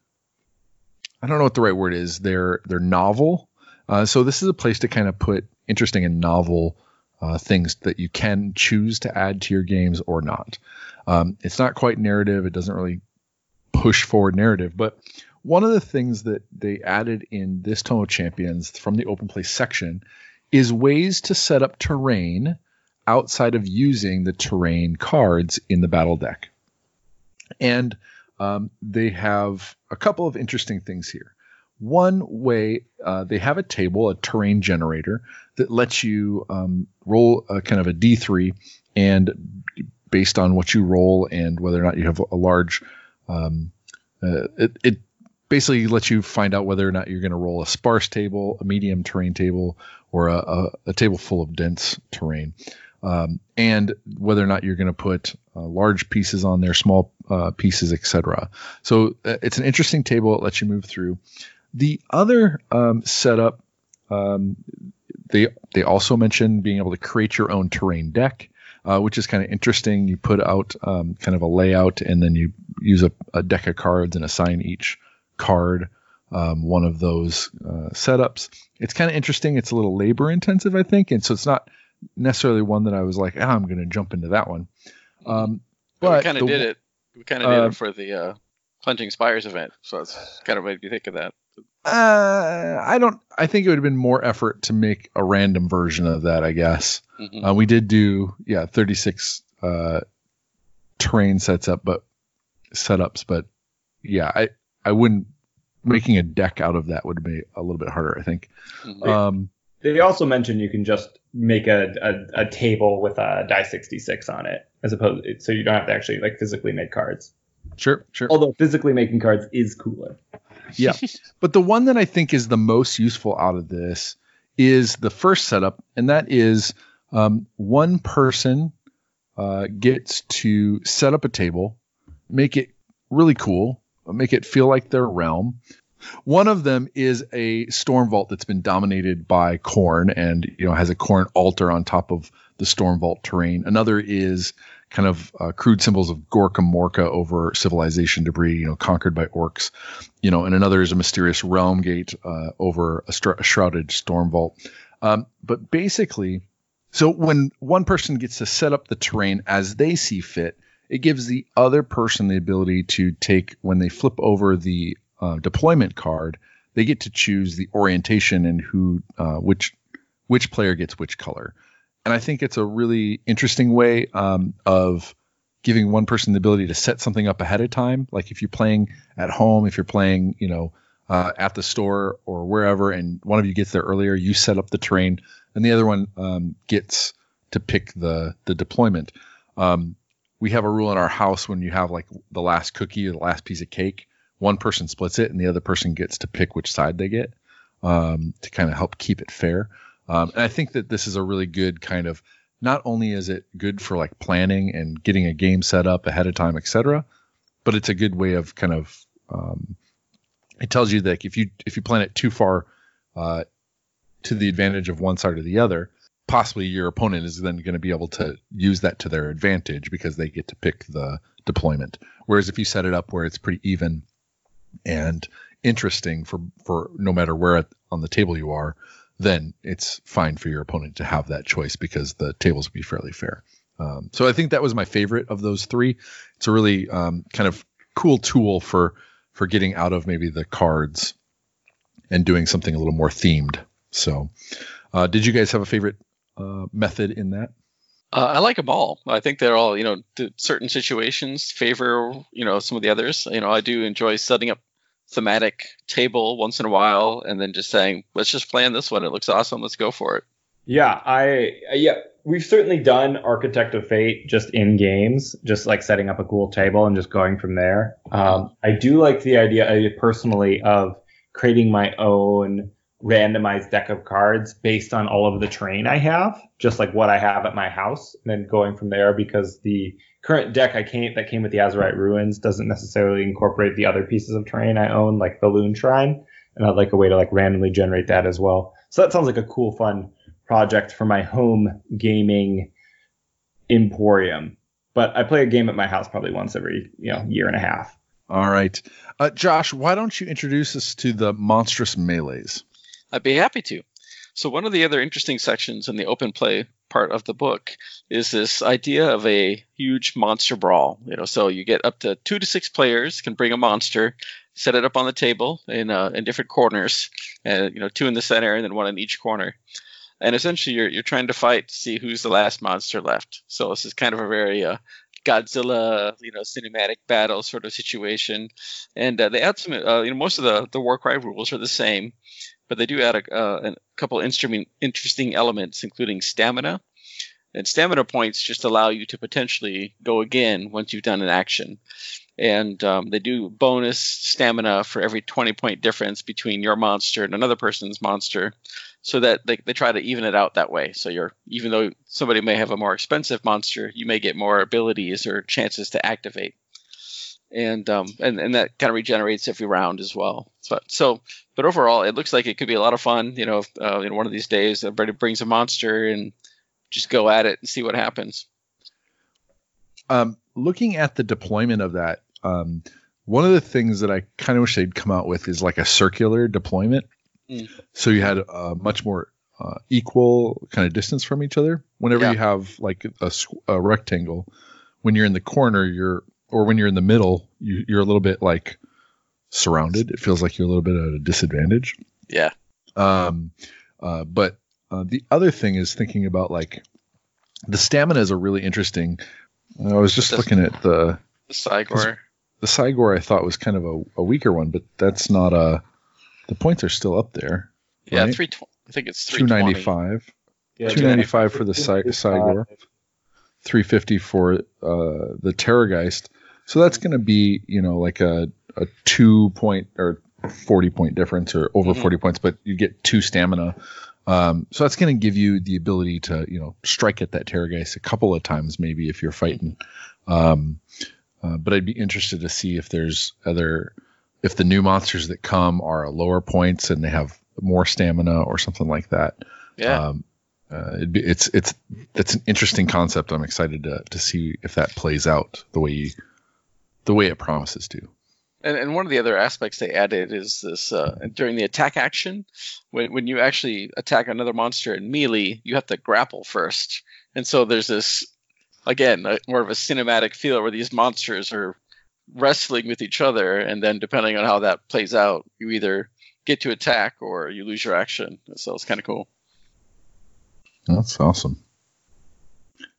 B: I don't know what the right word is. They're they're novel. Uh, so this is a place to kind of put interesting and novel uh, things that you can choose to add to your games or not. Um, it's not quite narrative. It doesn't really push forward narrative, but one of the things that they added in this Tome of Champions from the open play section is ways to set up terrain outside of using the terrain cards in the battle deck. And um, they have a couple of interesting things here. One way uh, they have a table, a terrain generator that lets you um, roll a kind of a d3, and based on what you roll and whether or not you have a large, um, uh, it, it basically lets you find out whether or not you're going to roll a sparse table, a medium terrain table, or a, a, a table full of dense terrain. Um, and whether or not you're going to put uh, large pieces on there, small uh, pieces, etc. So uh, it's an interesting table. It lets you move through. The other um, setup, um, they they also mentioned being able to create your own terrain deck, uh, which is kind of interesting. You put out um, kind of a layout, and then you use a, a deck of cards and assign each card um, one of those uh, setups. It's kind of interesting. It's a little labor intensive, I think, and so it's not necessarily one that I was like, ah, I'm going to jump into that one. Um,
C: but we kind of did it. We kind of uh, did it for the uh, Plunging Spires event, so it's kind of made me think of that.
B: Uh, I don't. I think it would have been more effort to make a random version of that. I guess
C: Mhm.
B: uh, we did do yeah 36 uh, terrain sets up, but setups. But yeah, I I wouldn't making a deck out of that would be a little bit harder. I think.
C: Mhm.
B: Um,
D: They also mentioned you can just make a, a, a table with a die 66 on it, as opposed so you don't have to actually like physically make cards.
B: sure, sure.
D: Although physically making cards is cooler.
B: Yeah. But the one that I think is the most useful out of this is the first setup, and that is um, one person uh, gets to set up a table, make it really cool, make it feel like their realm. One of them is a storm vault that's been dominated by Khorne and you know has a Khorne altar on top of the storm vault terrain. Another is kind of uh, crude symbols of Gorkamorka over civilization debris, you know, conquered by orcs you know, and another is a mysterious realm gate uh, over a, str- a shrouded storm vault. Um, but basically, so when one person gets to set up the terrain as they see fit, it gives the other person the ability to take when they flip over the uh, deployment card, they get to choose the orientation and who, uh, which, which player gets which color. And I think it's a really interesting way um, of giving one person the ability to set something up ahead of time. Like if you're playing at home, if you're playing, you know, uh, at the store or wherever, and one of you gets there earlier, you set up the terrain, and the other one um, gets to pick the the deployment. Um, we have a rule in our house when you have like the last cookie or the last piece of cake, one person splits it, and the other person gets to pick which side they get um, to kind of help keep it fair. Um, and I think that this is a really good kind of not only is it good for like planning and getting a game set up ahead of time, etc., but it's a good way of kind of um, it tells you that if you if you plan it too far uh, to the advantage of one side or the other, possibly your opponent is then going to be able to use that to their advantage because they get to pick the deployment. Whereas if you set it up where it's pretty even and interesting for for no matter where at, on the table you are, then it's fine for your opponent to have that choice because the tables will be fairly fair. Um, so I think that was my favorite of those three. It's a really um, kind of cool tool for for getting out of maybe the cards and doing something a little more themed. So, uh, did you guys have a favorite uh, method in that?
C: Uh, I like them all. I think they're all, you know, to certain situations favor, you know, some of the others. You know, I do enjoy setting up thematic table once in a while and then just saying, let's just plan this one. It looks awesome. Let's go for it.
D: Yeah, I yeah, we've certainly done Architect of Fate just in games, just like setting up a cool table and just going from there. Um, I do like the idea uh, personally of creating my own randomized deck of cards based on all of the terrain I have, just like what I have at my house, and then going from there because the current deck I came that came with the Azyrite Ruins doesn't necessarily incorporate the other pieces of terrain I own, like the Loon Shrine, and I'd like a way to like randomly generate that as well. So that sounds like a cool, fun project for my home gaming emporium. But I play a game at my house probably once every you know year and a half.
B: All right, uh, Josh, why don't you introduce us to the monstrous melees?
C: I'd be happy to. So one of the other interesting sections in the open play part of the book is this idea of a huge monster brawl. You know, so you get up to two to six players can bring a monster, set it up on the table in uh, in different corners, and you know, two in the center and then one in each corner. And essentially, you're you're trying to fight to see who's the last monster left. So this is kind of a very uh, Godzilla, you know, cinematic battle sort of situation. And uh, they add some, uh, you know, most of the the Warcry rules are the same, but they do add a, uh, a couple instrument interesting elements, including stamina. And stamina points just allow you to potentially go again once you've done an action. And um, they do bonus stamina for every 20 point difference between your monster and another person's monster, so that they, they try to even it out that way. So you're even though somebody may have a more expensive monster, you may get more abilities or chances to activate and um, and and that kind of regenerates every round as well. But so, but overall, it looks like it could be a lot of fun. You know, if, uh, in one of these days, everybody brings a monster and just go at it and see what happens.
B: Um, looking at the deployment of that, um, one of the things that I kind of wish they'd come out with is like a circular deployment.
C: Mm.
B: So you had a much more uh, equal kind of distance from each other. Whenever
C: Yeah.
B: you have like a, a rectangle, when you're in the corner, you're or when you're in the middle, you, you're a little bit like surrounded. It feels like you're a little bit at a disadvantage.
C: Yeah.
B: Um, uh, but uh, the other thing is thinking about like the stamina is a really interesting. I was just
C: That's-
B: looking at the
C: Cygor.
B: the Cygor. I thought was kind of a, a weaker one, but that's not a. The points are still up there.
C: Yeah,
B: right?
C: three. tw- I think it's
B: Two
C: 320.
B: ninety five,
D: Yeah,
B: two ninety five for the Cy-
D: 295.
B: Cygor, three fifty for uh, the Terrorgeist. So that's going to be you know like a a two point or forty point difference or over
C: Mhm.
B: forty points, but you get two stamina. Um, so that's going to give you the ability to you know strike at that Terrorgeist a couple of times maybe if you're fighting. Um, uh, but I'd be interested to see if there's other if the new monsters that come are lower points and they have more stamina or something like that.
C: Yeah.
B: Um, uh, it'd be, it's it's it's an interesting concept. I'm excited to to see if that plays out the way you, the way it promises to.
C: And, and one of the other aspects they added is this uh, during the attack action, when, when you actually attack another monster in melee, you have to grapple first. And so there's this, again, a, more of a cinematic feel where these monsters are wrestling with each other. And then depending on how that plays out, you either get to attack or you lose your action. So it's kind of cool.
B: That's awesome.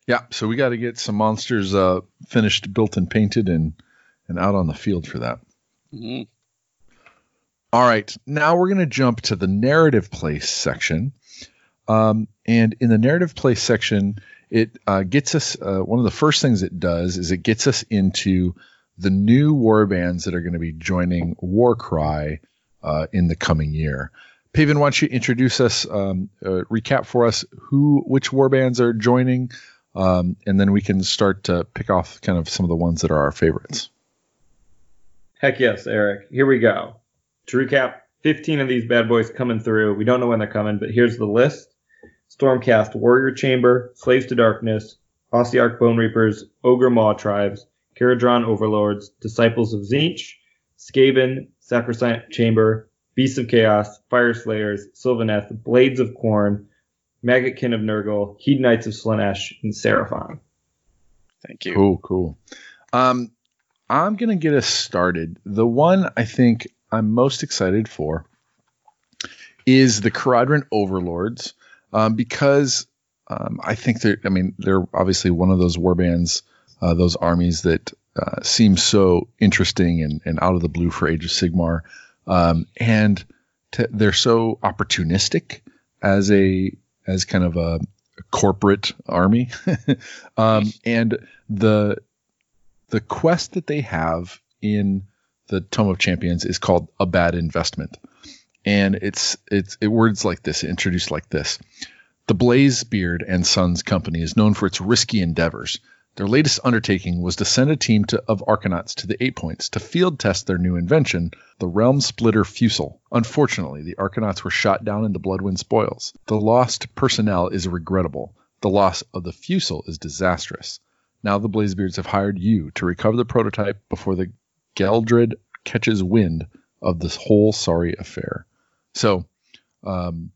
B: Yeah, so we got to get some monsters uh, finished, built, and painted, and and out on the field for that.
C: hmm
B: All right, now we're going to jump to the narrative place section. Um, and in the narrative place section, it uh, gets us uh, one of the first things it does is it gets us into the new war bands that are going to be joining Warcry uh, in the coming year. Paven, why don't you introduce us, um, uh, recap for us who, which war bands are joining, um, and then we can start to pick off kind of some of the ones that are our favorites.
D: Heck yes, Eric. Here we go. To recap, 15 of these bad boys coming through. We don't know when they're coming, but here's the list. Stormcast Warrior Chamber, Slaves to Darkness, Ossiarch Bonereapers, Ogre Maw Tribes, Kharadron Overlords, Disciples of Tzeentch, Skaven, Sacrosanct Chamber, Beasts of Chaos, Fyreslayers, Sylvaneth, Blades of Khorne, Maggotkin of Nurgle, Hedonites of Slaanesh, and Seraphon.
C: Thank you.
B: Cool, cool. Um, I'm gonna get us started. The one I think I'm most excited for is the Kharadron Overlords, um, because um, I think they're. I mean, they're obviously one of those warbands, uh, those armies that uh, seem so interesting and, and out of the blue for Age of Sigmar, um, and to, they're so opportunistic as a as kind of a corporate army, um, and the the quest that they have in the Tome of Champions is called a bad investment, and it's it's it words like this introduced like this. The Blazebeard and Sons Company is known for its risky endeavors. Their latest undertaking was to send a team to, of Arcanauts to the Eight Points to field test their new invention, the Realm Splitter Fusel. Unfortunately, the Arcanauts were shot down in the Bloodwind spoils. The lost personnel is regrettable. The loss of the Fusel is disastrous. Now the Blazebeards have hired you to recover the prototype before the Geldred catches wind of this whole sorry affair. So, um,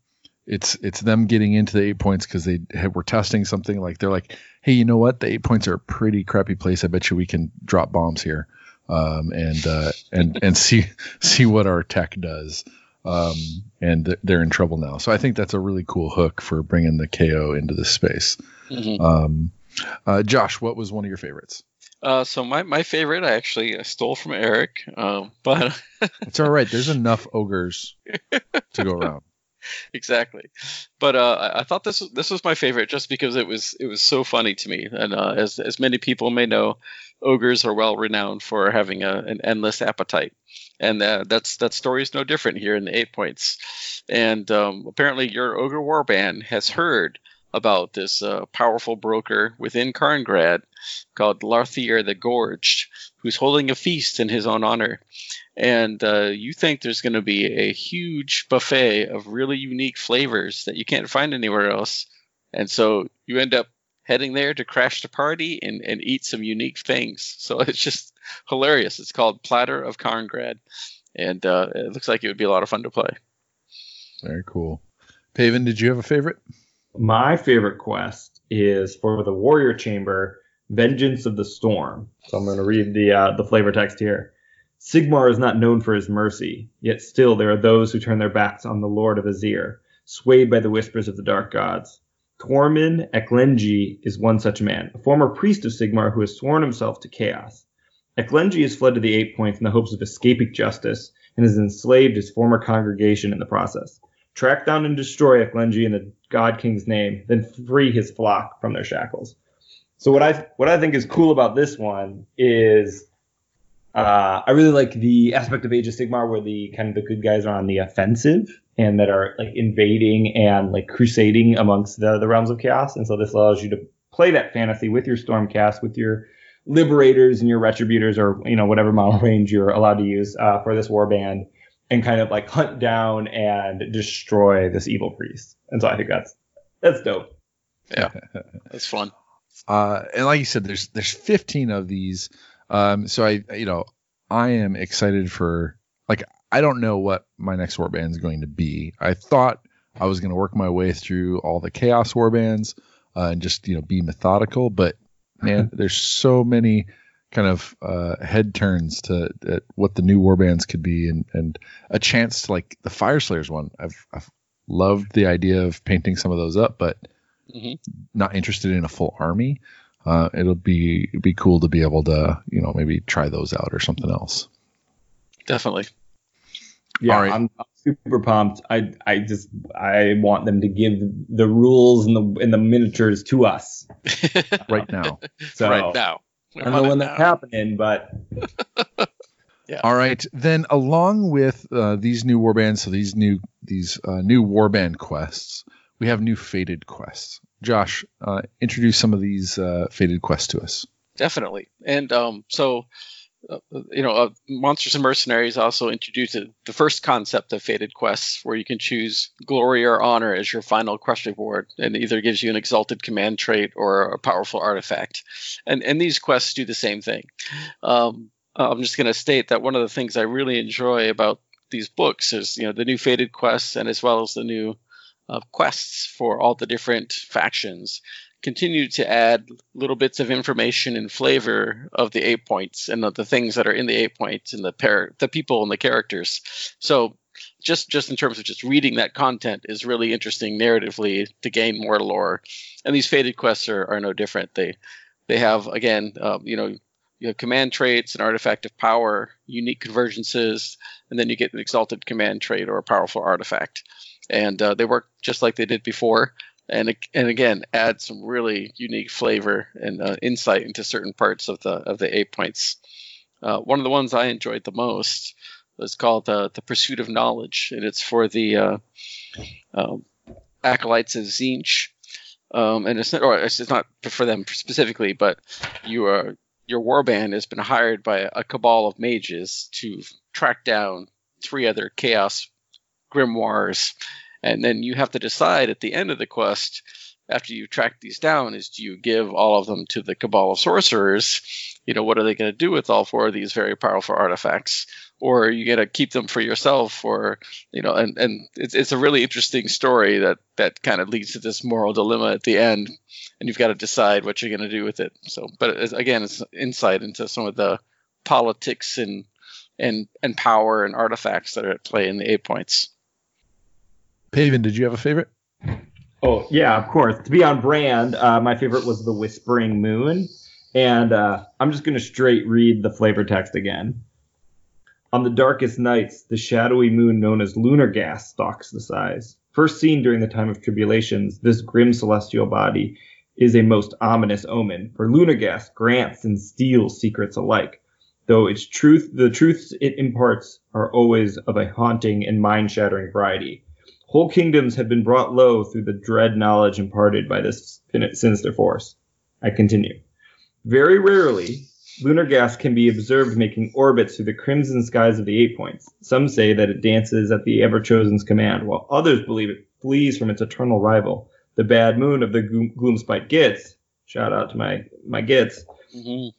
B: it's it's them getting into the eight points because they had, were testing something like they're like, hey, you know what? The eight points are a pretty crappy place. I bet you we can drop bombs here, um, and uh, and and see see what our tech does. Um, and th- they're in trouble now. So I think that's a really cool hook for bringing the KO into this space.
C: Mhm.
B: Um, uh, Josh, what was one of your favorites?
C: Uh, so my, my favorite, I actually stole from Eric, um, but
B: It's all right. There's enough ogres to go around.
C: exactly. But uh, I, thought this was- this was my favorite just because it was it was so funny to me, and uh, as as many people may know, ogres are well renowned for having a, an endless appetite, and uh, that's that story is no different here in the eight points. And um, apparently, your ogre warband has heard about this uh, powerful broker within Carngrad called Larthier the Gorged, who's holding a feast in his own honor and uh, you think there's going to be a huge buffet of really unique flavors that you can't find anywhere else. And so you end up heading there to crash the party and, and eat some unique things. So it's just hilarious. It's called Platter of Carngrad. And uh, it looks like it would be a lot of fun to play.
B: Very cool. Paven, did you have a favorite?
D: My favorite quest is for the Warrior Chamber, Vengeance of the Storm. So I'm going to read the uh, the flavor text here. Sigmar is not known for his mercy, yet still there are those who turn their backs on the Lord of Azyr, swayed by the whispers of the dark gods. Tormin Eklenji is one such man, a former priest of Sigmar who has sworn himself to chaos. Eklenji has fled to the Eight Points in the hopes of escaping justice and has enslaved his former congregation in the process. Track down and destroy Eklenji in the God King's name, then free his flock from their shackles. So what I what I think is cool about this one is uh, I really like the aspect of Age of Sigmar where the kind of the good guys are on the offensive and that are like invading and like crusading amongst the, the realms of chaos. And so this allows you to play that fantasy with your Stormcast, with your liberators and your retributors or you know whatever model range you're allowed to use uh, for this warband and kind of like hunt down and destroy this evil priest. And so I think that's that's dope.
C: Yeah, that's fun.
B: Uh, and like you said, there's there's 15 of these. Um, so I you know I am excited for like I don't know what my next warband is going to be. I thought I was going to work my way through all the chaos warbands uh, and just you know be methodical, but man, there's so many kind of uh, head turns to at what the new warbands could be, and and a chance to like the Fyreslayers one. I've I've loved the idea of painting some of those up, but
C: Mhm.
B: not interested in a full army. Uh, it'll be it'd be cool to be able to you know maybe try those out or something else.
C: Definitely.
D: Yeah,
B: All right.
D: I'm, I'm super pumped. I I just I want them to give the rules and the and the miniatures to us.
B: Right now.
D: So
C: right now.
D: I don't know when that's happening, but
B: All right, then along with uh, these new warbands, so these new these uh, new warband quests, we have new fated quests. Josh, uh, introduce some of these uh, fated quests to us.
C: Definitely. And um, so, you know, uh, Monsters and Mercenaries also introduced the- first concept of fated quests, where you can choose glory or honor as your final quest reward, and either gives you an exalted command trait or a powerful artifact. And and these quests do the same thing. Um, I'm just going to state that one of the things I really enjoy about these books is, you know, the new fated quests, and as well as the new uh, quests for all the different factions continue to add little bits of information and flavor of the eight points and the things that are in the eight points and the pair the people and the characters. So just just in terms of just reading that content is really interesting narratively to gain more lore. And these fated quests are, are no different. They they have again um, you know you have command traits and artifact of power unique convergences and then you get an exalted command trait or a powerful artifact. And uh, they work just like they did before and and again add some really unique flavor and uh, insight into certain parts of the of the eight points. Uh, one of the ones I enjoyed the most was called uh, the Pursuit of Knowledge, and it's for the uh, um, acolytes of Tzeentch. Um, and it's not, or it's not for them specifically, but you are your warband has been hired by a cabal of mages to track down three other chaos grimoires and then you have to decide at the end of the quest after you track these down is do you give all of them to the cabal of sorcerers? You know what are they going to do with all four of these very powerful artifacts? Or are you going to keep them for yourself or you know and and it's, it's a really interesting story that that kind of leads to this moral dilemma at the end and you've got to decide what you're going to do with it. So but again it's insight into some of the politics and and and power and artifacts that are at play in the eight points
B: Paven, did you have a favorite?
D: Oh yeah, of course. To be on brand, uh, my favorite was the Whispering Moon, and uh, I'm just gonna straight read the flavor text again. On the darkest nights, the shadowy moon known as lunar gas stalks the skies. First seen during the time of tribulations, this grim celestial body is a most ominous omen, for lunar gas grants and steals secrets alike. Though its truth, the truths it imparts are always of a haunting and mind-shattering variety. Whole kingdoms have been brought low through the dread knowledge imparted by this sinister force. I continue. Very rarely, lunar gas can be observed making orbits through the crimson skies of the Eight Points. Some say that it dances at the Ever-Chosen's command, while others believe it flees from its eternal rival, the Bad Moon of the Gloom- Gloomspite Gitz. Shout out to my my Gitz.
C: mm-hmm.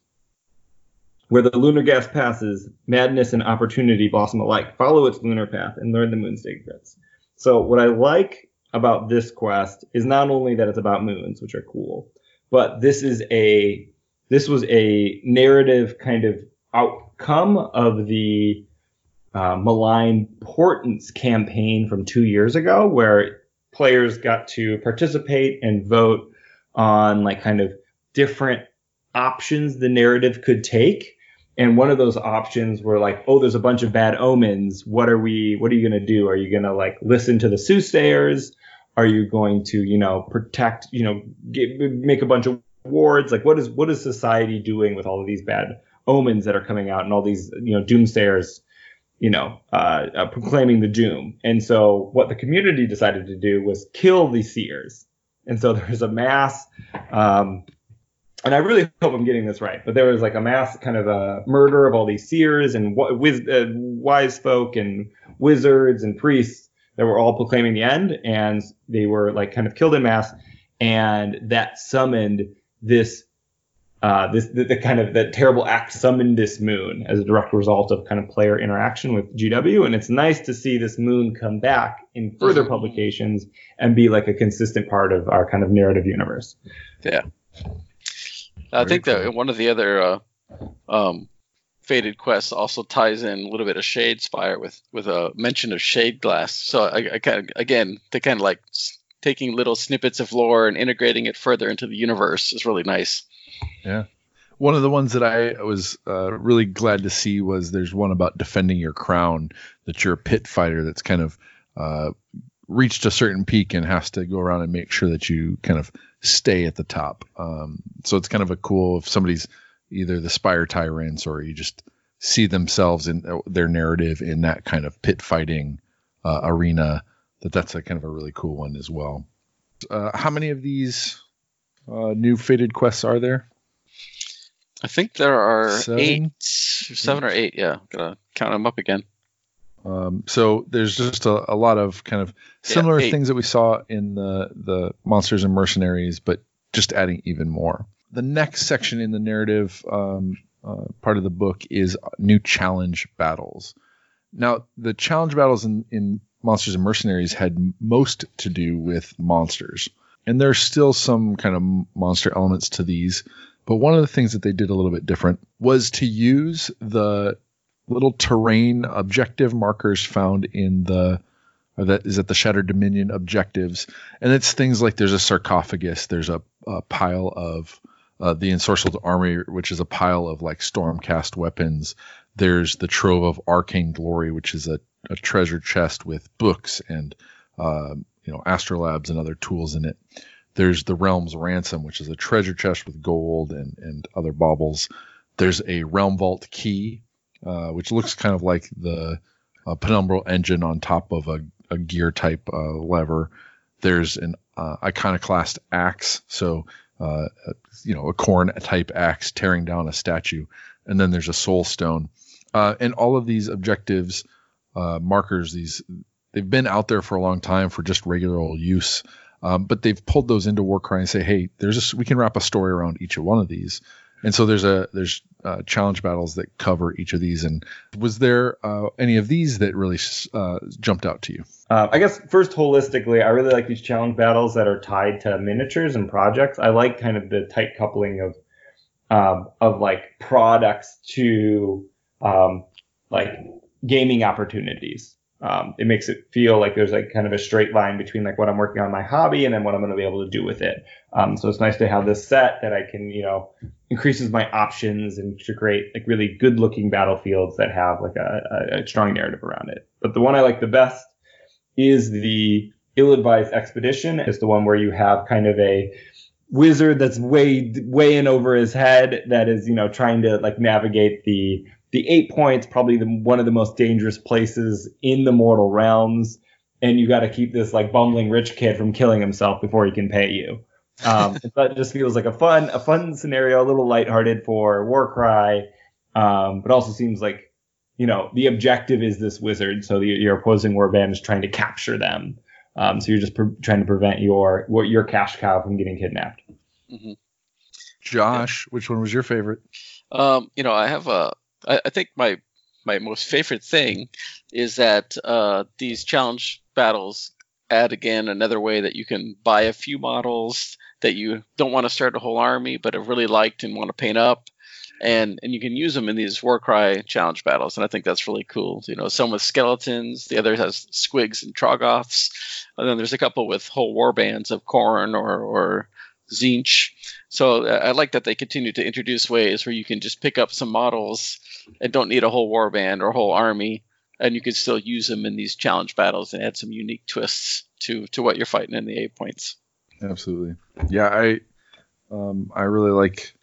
D: Where the lunar gas passes, madness and opportunity blossom alike. Follow its lunar path and learn the moon's secrets. So what I like about this quest is not only that it's about moons, which are cool, but this is a this was a narrative kind of outcome of the uh, malign portents campaign from two years ago, where players got to participate and vote on like kind of different options the narrative could take. And one of those options were like, oh, there's a bunch of bad omens. What are we? What are you gonna do? Are you gonna like listen to the soothsayers? Are you going to, you know, protect, you know, get, make a bunch of wards? Like, what is what is society doing with all of these bad omens that are coming out and all these, you know, doomsayers, you know, uh, uh, proclaiming the doom? And so, what the community decided to do was kill the seers. And so there's a mass um, and I really hope I'm getting this right, but there was like a mass kind of a murder of all these seers and wiz- uh, wise folk and wizards and priests that were all proclaiming the end, and they were like kind of killed in mass, and that summoned this. Uh, this the, the kind of that terrible act summoned this moon as a direct result of kind of player interaction with GW, and it's nice to see this moon come back in further publications and be like a consistent part of our kind of narrative universe.
C: Yeah. I
B: Very
C: think that one of the other uh, um, fated quests also ties in a little bit of Shadespire with with a mention of Shade Glass. So I, I kind of again they kind of like taking little snippets of lore and integrating it further into the universe is really nice. Yeah.
B: One of the ones that I was uh, really glad to see was there's one about defending your crown. That you're a pit fighter that's kind of uh, reached a certain peak and has to go around and make sure that you kind of stay at the top. Um, so it's kind of a cool if somebody's either the spire tyrants or you just see themselves in uh, their narrative in that kind of pit fighting uh, arena. That that's a kind of a really cool one as well. Uh, how many of these uh, new fated quests are there?
C: I think there are
B: Seven?
C: eight, seven or eight. Yeah, gotta count them up again.
B: Um, so there's just a, a lot of kind of similar
C: eight.
B: things that we saw in the the monsters and mercenaries, but just adding even more. The next section in the narrative um, uh, part of the book is new challenge battles. Now, the challenge battles in, in monsters and mercenaries had most to do with monsters, and there's still some kind of monster elements to these. But one of the things that they did a little bit different was to use the little terrain objective markers found in the or that is at the Shattered Dominion objectives, and it's things like there's a sarcophagus, there's a, a pile of uh, the ensorcelled army, which is a pile of like stormcast weapons. There's the trove of arcane glory, which is a, a treasure chest with books and uh, you know astrolabs and other tools in it. There's the realm's ransom, which is a treasure chest with gold and and other baubles. There's a realm vault key, uh, which looks kind of like the uh, penumbral engine on top of a, a gear type uh, lever. There's an uh, iconoclast axe, so uh, you know a Khorne type axe tearing down a statue, and then there's a soul stone, and all of these objectives markers these they've been out there for a long time for just regular old use. Um, but they've pulled those into Warcry and say, hey, there's a, we can wrap a story around each of one of these. And so there's a there's uh, challenge battles that cover each of these. And was there uh, any of these that really uh, jumped out to you?
D: Uh, I guess first holistically, I really like these challenge battles that are tied to miniatures and projects. I like kind of the tight coupling of um, of like products to um, like gaming opportunities. Um, it makes it feel like there's like kind of a straight line between like what I'm working on my hobby and then what I'm going to be able to do with it. Um, so it's nice to have this set that I can, you know, increases my options and to create like really good looking battlefields that have like a, a, strong narrative around it. But the one I like the best is the ill-advised expedition. It's the one where you have kind of a wizard that's way way in over his head that is you know trying to like navigate the the eight points probably the one of the most dangerous places in the mortal realms. And you got to keep this like bumbling rich kid from killing himself before he can pay you. Um, so that just feels like a fun a fun scenario a little lighthearted for warcry um, but also seems like you know the objective is this wizard. So the, your opposing warband is trying to capture them. Um, so you're just pre- trying to prevent your what your cash cow from getting kidnapped.
C: Hmm
B: Josh, which one was your favorite?
C: Um, you know, I have a. I, I think my my most favorite thing is that uh, these challenge battles add again another way that you can buy a few models that you don't want to start a whole army but have really liked and want to paint up. and and you can use them in these Warcry challenge battles, and I think that's really cool. You know, some with skeletons, the other has squigs and troggoths, and then there's a couple with whole war bands of Khorne or or Tzeentch. So uh, I like that they continue to introduce ways where you can just pick up some models and don't need a whole war band or a whole army, and you can still use them in these challenge battles and add some unique twists to to what you're fighting in the eight points.
B: Absolutely. Yeah, I um, I really like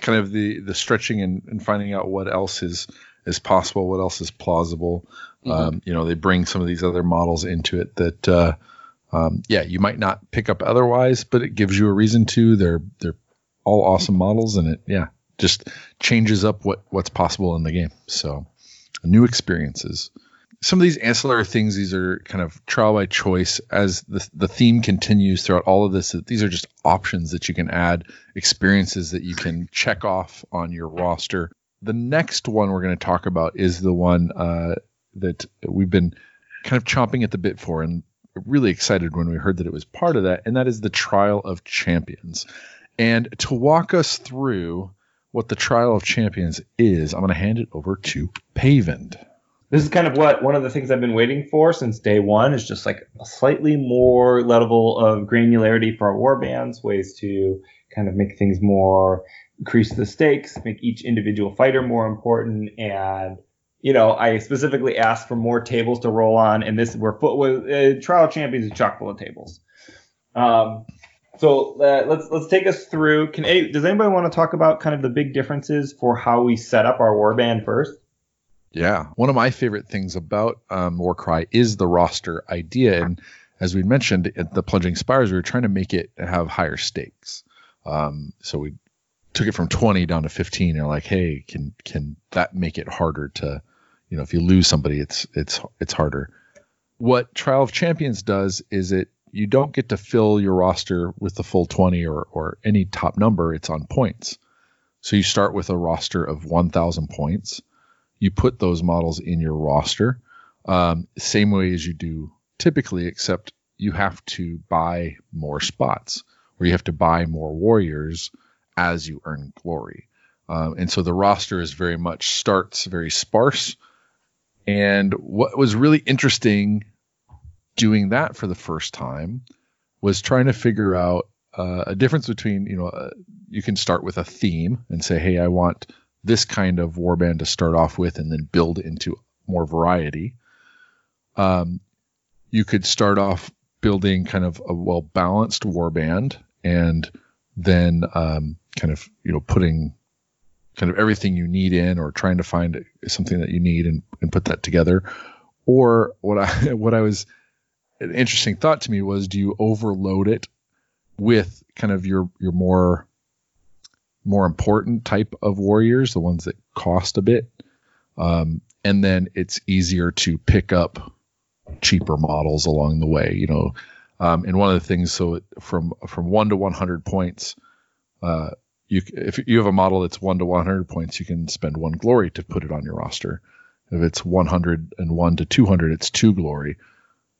B: kind of the the stretching and, and finding out what else is is possible, what else is plausible.
C: Mhm.
B: Um, you know, they bring some of these other models into it that uh, um, yeah, you might not pick up otherwise, but it gives you a reason to. They're they're all awesome models, and it yeah just changes up what what's possible in the game. So new experiences. Some of these ancillary things, these are kind of trial by choice as the the theme continues throughout all of this. that These are just options that you can add, experiences that you can check off on your roster. The next one we're going to talk about is the one uh, that we've been kind of chomping at the bit for, and really excited when we heard that it was part of that, and that is the Trial of Champions. And to walk us through what the Trial of Champions is, I'm going to hand it over to Paven.
D: This is kind of what one of the things I've been waiting for since day one is just like a slightly more level of granularity for our war bands, ways to kind of make things more increase the stakes, make each individual fighter more important, and you know, I specifically asked for more tables to roll on, and this we're foot with uh, Trial Champions is chock full of tables. Um, so uh, let's let's take us through. Can does anybody want to talk about kind of the big differences for how we set up our warband first?
B: Yeah, one of my favorite things about um, Warcry is the roster idea, and as we mentioned at the Plunging Spires, we were trying to make it have higher stakes. Um, so we took it from 20 down to 15, and like, hey, can can that make it harder to, you know, if you lose somebody, it's it's it's harder. What Trial of Champions does is it you don't get to fill your roster with the full 20 or or any top number. It's on points. So you start with a roster of 1,000 points you put those models in your roster um, same way as you do typically except you have to buy more spots or you have to buy more warriors as you earn glory um, and so the roster is very much starts very sparse and what was really interesting doing that for the first time was trying to figure out uh, a difference between you know uh, you can start with a theme and say hey i want this kind of warband to start off with and then build into more variety. Um, you could start off building kind of a well balanced warband and then um, kind of you know putting kind of everything you need in or trying to find something that you need and, and put that together. Or what I what I was an interesting thought to me was do you overload it with kind of your your more more important type of warriors, the ones that cost a bit. Um, and then it's easier to pick up cheaper models along the way, you know. Um, and one of the things, so from from one to 100 points, uh, you if you have a model that's one to 100 points, you can spend one glory to put it on your roster. If it's 101 to 200, it's two glory.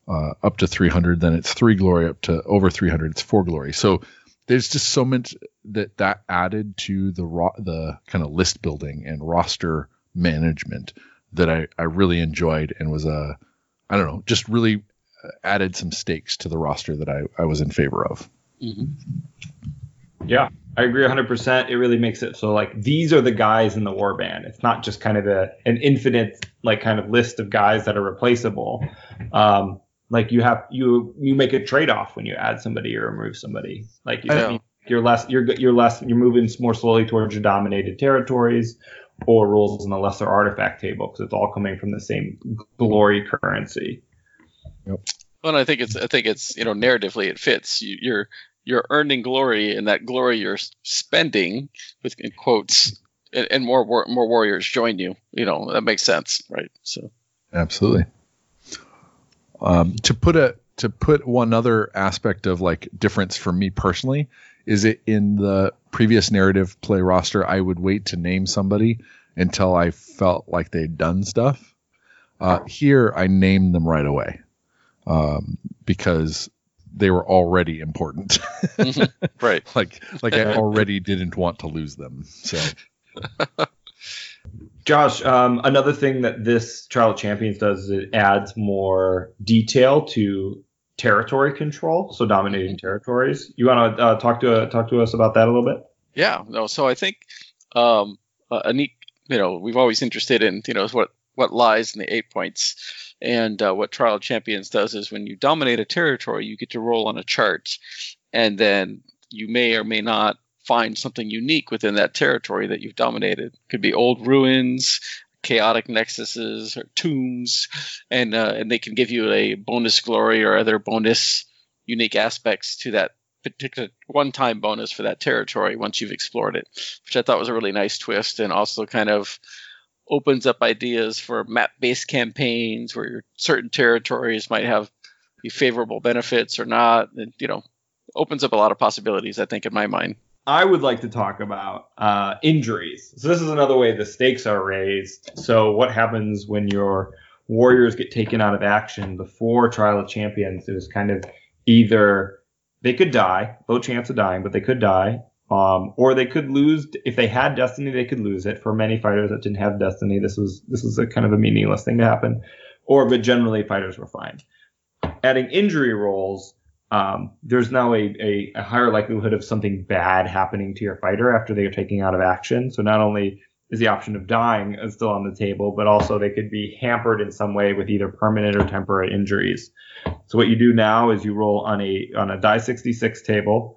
B: Uh, up to 300, then it's three glory. Up to over 300, it's four glory. So there's just so much that that added to the ro- the kind of list building and roster management that I, I really enjoyed and was a I don't know just really added some stakes to the roster that I, I was in favor of.
D: Yeah, I agree 100%. It really makes it so like these are the guys in the warband. It's not just kind of a, an infinite like kind of list of guys that are replaceable. Um, like you have you you make a trade off when you add somebody or remove somebody. Like you
C: I know.
D: you're less you're you're less you're moving more slowly towards your dominated territories or rules in the lesser artifact table because it's all coming from the same glory currency.
C: Yep. Well, I think it's I think it's you know narratively it fits. You, you're you're earning glory, and that glory you're spending with in quotes, and, and more more warriors join you. You know that makes sense, right? So
B: Absolutely. Um, to put a to put one other aspect of like difference for me personally is it in the previous narrative play roster I would wait to name somebody until I felt like they'd done stuff. Uh, here I named them right away um, because they were already important.
C: right.
B: like like I already didn't want to lose them. So
D: Josh, um, another thing that this Trial of Champions does is it adds more detail to territory control, so dominating territories. You want to uh, talk to uh, talk to us about that a little bit?
C: Yeah, no. So I think um, a neat, you know, we've always interested in, you know, what what lies in the eight points, and uh, what Trial of Champions does is when you dominate a territory, you get to roll on a chart, and then you may or may not find something unique within that territory that you've dominated. Could be old ruins, chaotic nexuses, or tombs, and uh, and they can give you a bonus glory or other bonus unique aspects to that particular one-time bonus for that territory once you've explored it, which I thought was a really nice twist, and also kind of opens up ideas for map-based campaigns where certain territories might have favorable benefits or not, and you know, opens up a lot of possibilities. I think in my mind.
D: I would like to talk about uh, injuries. So this is another way the stakes are raised. So what happens when your warriors get taken out of action before Trial of Champions? It was kind of either they could die, low chance of dying, but they could die, um, or they could lose. If they had destiny, they could lose it. For many fighters that didn't have destiny, this was this was a kind of a meaningless thing to happen. Or but generally fighters were fine. Adding injury rolls um, there's now a, a, a, higher likelihood of something bad happening to your fighter after they are taking out of action. So not only is the option of dying still on the table, but also they could be hampered in some way with either permanent or temporary injuries. So what you do now is you roll on a on a die 66 table,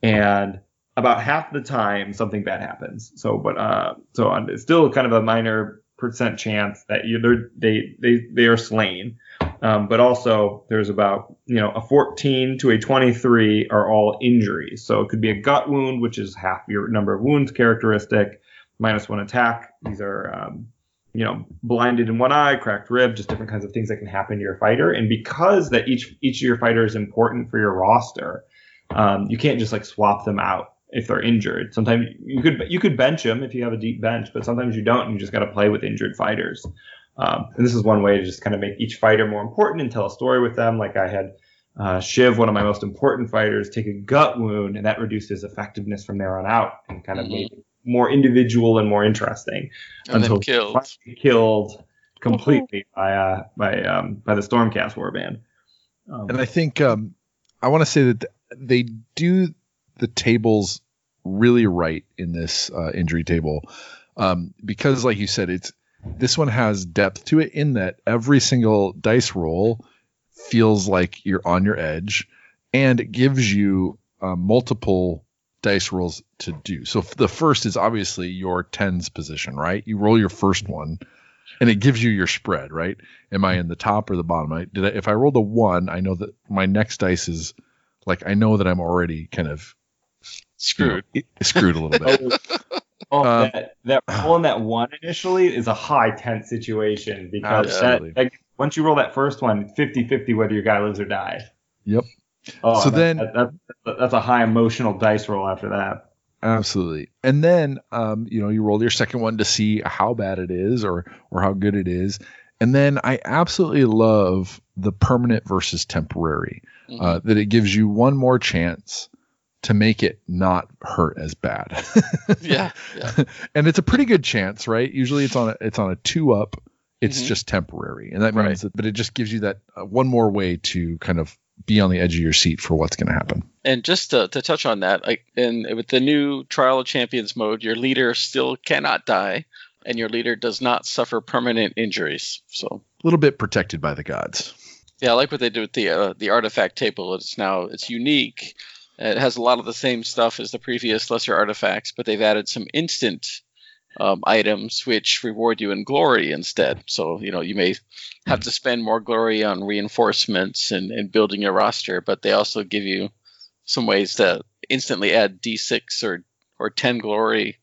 D: and about half the time something bad happens. So but uh so on, it's still kind of a minor percent chance that you they they they are slain. Um, but also there's about you know a 14 to a 23 are all injuries. So it could be a gut wound, which is half your number of wounds characteristic, minus one attack. These are um, you know blinded in one eye, cracked rib, just different kinds of things that can happen to your fighter. And because that each each of your fighters is important for your roster, um, you can't just like swap them out if they're injured. Sometimes you could you could bench them if you have a deep bench, but sometimes you don't. And you just got to play with injured fighters. Um, and this is one way to just kind of make each fighter more important and tell a story with them. Like I had uh, Shiv, one of my most important fighters, take a gut wound, and that reduced his effectiveness from there on out, and kind of mm-hmm. made it more individual and more interesting.
C: And until killed
D: killed completely by uh, by um, by the Stormcast warband.
B: Um, and I think um, I want to say that they do the tables really right in this uh, injury table um, because, like you said, it's this one has depth to it in that every single dice roll feels like you're on your edge and it gives you uh, multiple dice rolls to do. So the first is obviously your tens position, right? You roll your first one and it gives you your spread, right? Am I in the top or the bottom? I, did I, if I roll the one, I know that my next dice is like I know that I'm already kind of
C: screwed,
B: you know, screwed a little bit.
D: Oh, um, that, that rolling that one initially is a high tense situation because that, that, once you roll that first one, 50-50 whether your guy lives or dies.
B: Yep.
D: Oh, so that, then that, that's a high emotional dice roll after that.
B: Absolutely. And then um, you know, you roll your second one to see how bad it is or or how good it is. And then I absolutely love the permanent versus temporary. Mm-hmm. Uh, that it gives you one more chance to make it not hurt as bad.
C: yeah, yeah.
B: and it's a pretty good chance, right? Usually it's on a, it's on a two up. It's mm-hmm. just temporary, and that means right. that, but it just gives you that uh, one more way to kind of be on the edge of your seat for what's going to happen.
C: And just to, to touch on that, like in with the new Trial of Champions mode, your leader still cannot die, and your leader does not suffer permanent injuries. So
B: a little bit protected by the gods.
C: Yeah, I like what they did with the uh, the artifact table. It's now it's unique it has a lot of the same stuff as the previous lesser artifacts, but they've added some instant um, items which reward you in glory instead. So, you know, you may have to spend more glory on reinforcements and, and building your roster, but they also give you some ways to instantly add d6 or, or 10 glory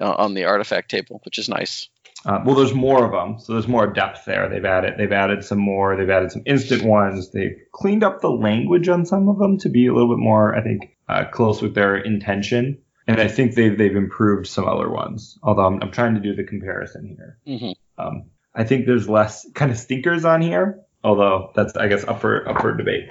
C: uh, on the artifact table, which is nice.
D: Uh, well, there's more of them, so there's more depth there. They've added they've added some more. They've added some instant ones. They've cleaned up the language on some of them to be a little bit more, I think, uh, close with their intention. And I think they've they've improved some other ones. Although I'm, I'm trying to do the comparison here.
C: Mm-hmm.
D: Um, I think there's less kind of stinkers on here. Although that's I guess up for up for debate.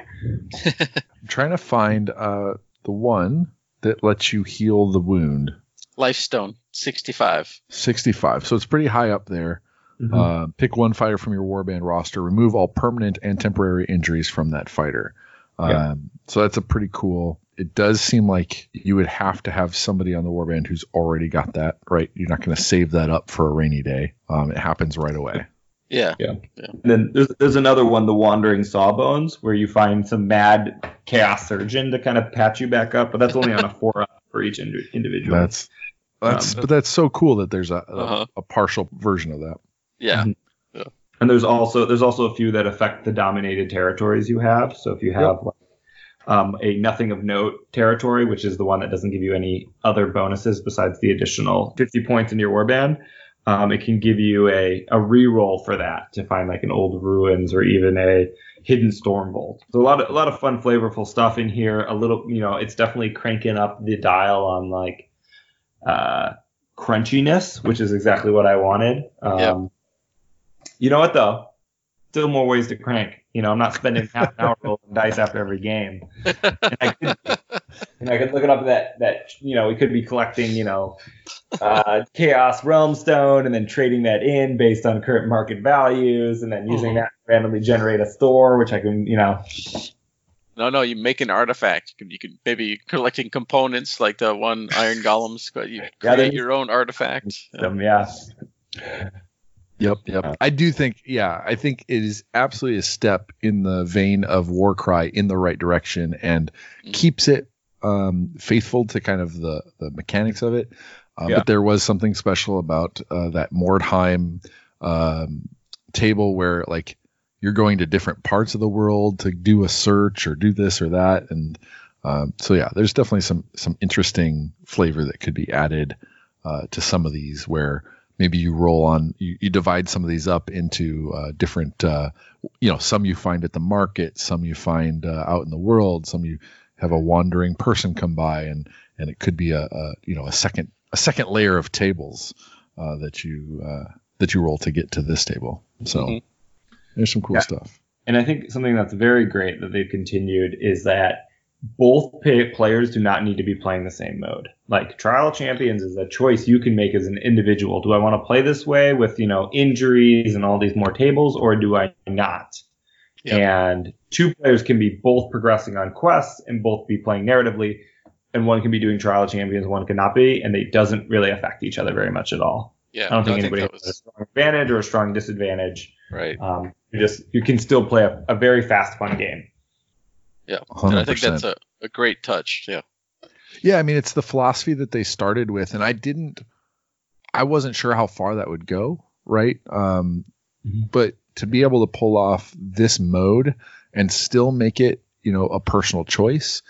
B: I'm trying to find uh, the one that lets you heal the wound.
C: Lifestone, 65.
B: 65. So it's pretty high up there.
D: Mhm.
B: Uh, pick one fighter from your warband roster. Remove all permanent and temporary injuries from that fighter. Um,
D: Yeah.
B: So that's a pretty cool. It does seem like you would have to have somebody on the warband who's already got that right. You're not going to save that up for a rainy day. Um, it happens right away.
C: Yeah. Yeah.
D: And then there's, there's another one, the Wandering Sawbones, where you find some mad chaos surgeon to kind of patch you back up, but that's only on a four up for each indi- individual.
B: That's that's
D: Um,
B: but that's so cool that there's a, a,
C: Uh-huh.
B: a partial version of that.
C: Yeah.
D: and there's also there's also a few that affect the dominated territories you have. So if you have like, um, a nothing of note territory, which is the one that doesn't give you any other bonuses besides the additional 50 points in your warband, um, it can give you a a reroll for that to find like an old ruins or even a hidden storm vault. So a lot of a lot of fun, flavorful stuff in here. A little, you know, it's definitely cranking up the dial on like uh, crunchiness, which is exactly what I wanted. Um,
C: Yep.
D: You know what though? Still more ways to crank. You know, I'm not spending half an hour rolling dice after every game. And I could, and I could look it up that that you know we could be collecting you know uh, chaos realm stone and then trading that in based on current market values and then using
C: Mhm.
D: that to randomly generate a store, which I can you know
C: No, no, you make an artifact. You can, you can maybe collecting components like the one Iron Golems. but You create
D: then-
C: your own artifact. Yeah.
D: um, yeah
B: Yep, yep. I do think, yeah, I think it is absolutely a step in the vein of Warcry in the right direction and
C: Mhm.
B: keeps it um, faithful to kind of the, the mechanics of it. Uh,
D: Yeah.
B: But there was something special about uh, that Mordheim um, table where, like, you're going to different parts of the world to do a search or do this or that, and um, so yeah, there's definitely some some interesting flavor that could be added uh, to some of these where maybe you roll on you, you divide some of these up into uh, different uh, you know some you find at the market some you find uh, out in the world some you have a wandering person come by and and it could be a, a you know a second a second layer of tables uh, that you uh, that you roll to get to this table so
C: Mhm.
B: There's some cool
D: Yeah.
B: stuff
D: And I think something that's very great that they've continued is that both pay- players do not need to be playing the same mode. Like Trial Champions is a choice you can make as an individual. Do I want to play this way with, you know, injuries and all these more tables or do I not?
C: Yep.
D: And two players can be both progressing on quests and both be playing narratively and one can be doing Trial Champions, one cannot be, and it doesn't really affect each other very much at all.
C: Yeah,
D: I don't
C: no,
D: think anybody
C: that
D: has a strong advantage or a strong disadvantage.
C: right.
D: Um, you just you can still play a, a very fast, fun game.
C: Yeah,
B: 100%.
C: and I think that's a, a great touch. Yeah,
B: Yeah, I mean it's the philosophy that they started with, and I didn't, I wasn't sure how far that would go, right? Um,
D: Mhm.
B: But to be able to pull off this mode and still make it, you know, a personal choice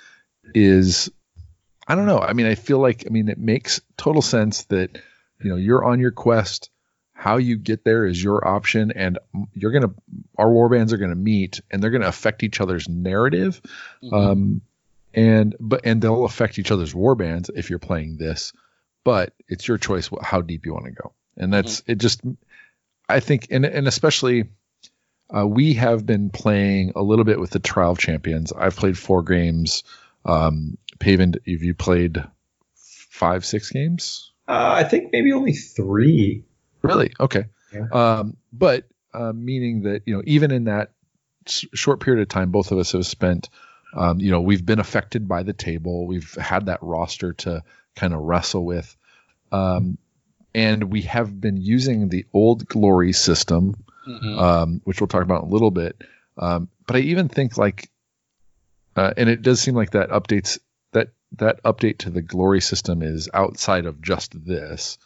B: is, I don't know. I mean, I feel like, I mean, it makes total sense that, you know, you're on your quest. How you get there is your option, and you're gonna, our warbands are gonna meet, and they're gonna affect each other's narrative
C: Mhm.
B: um, and but and they'll affect each other's war bands if you're playing this but it's your choice how deep you want to go and that's it just i think and and especially uh, we have been playing a little bit with the trial of champions i've played four games um paven have you played five six games
D: Uh, I think maybe only three.
B: Really? Okay.
D: Yeah.
B: Um, but uh, meaning that you know, even in that s- short period of time, both of us have spent. Um, you know, we've been affected by the table. We've had that roster to kind of wrestle with, um, and we have been using the old glory system,
C: Mhm.
B: um, which we'll talk about in a little bit. Um, but I even think like, uh, and it does seem like that updates that that update to the glory system is outside of just this.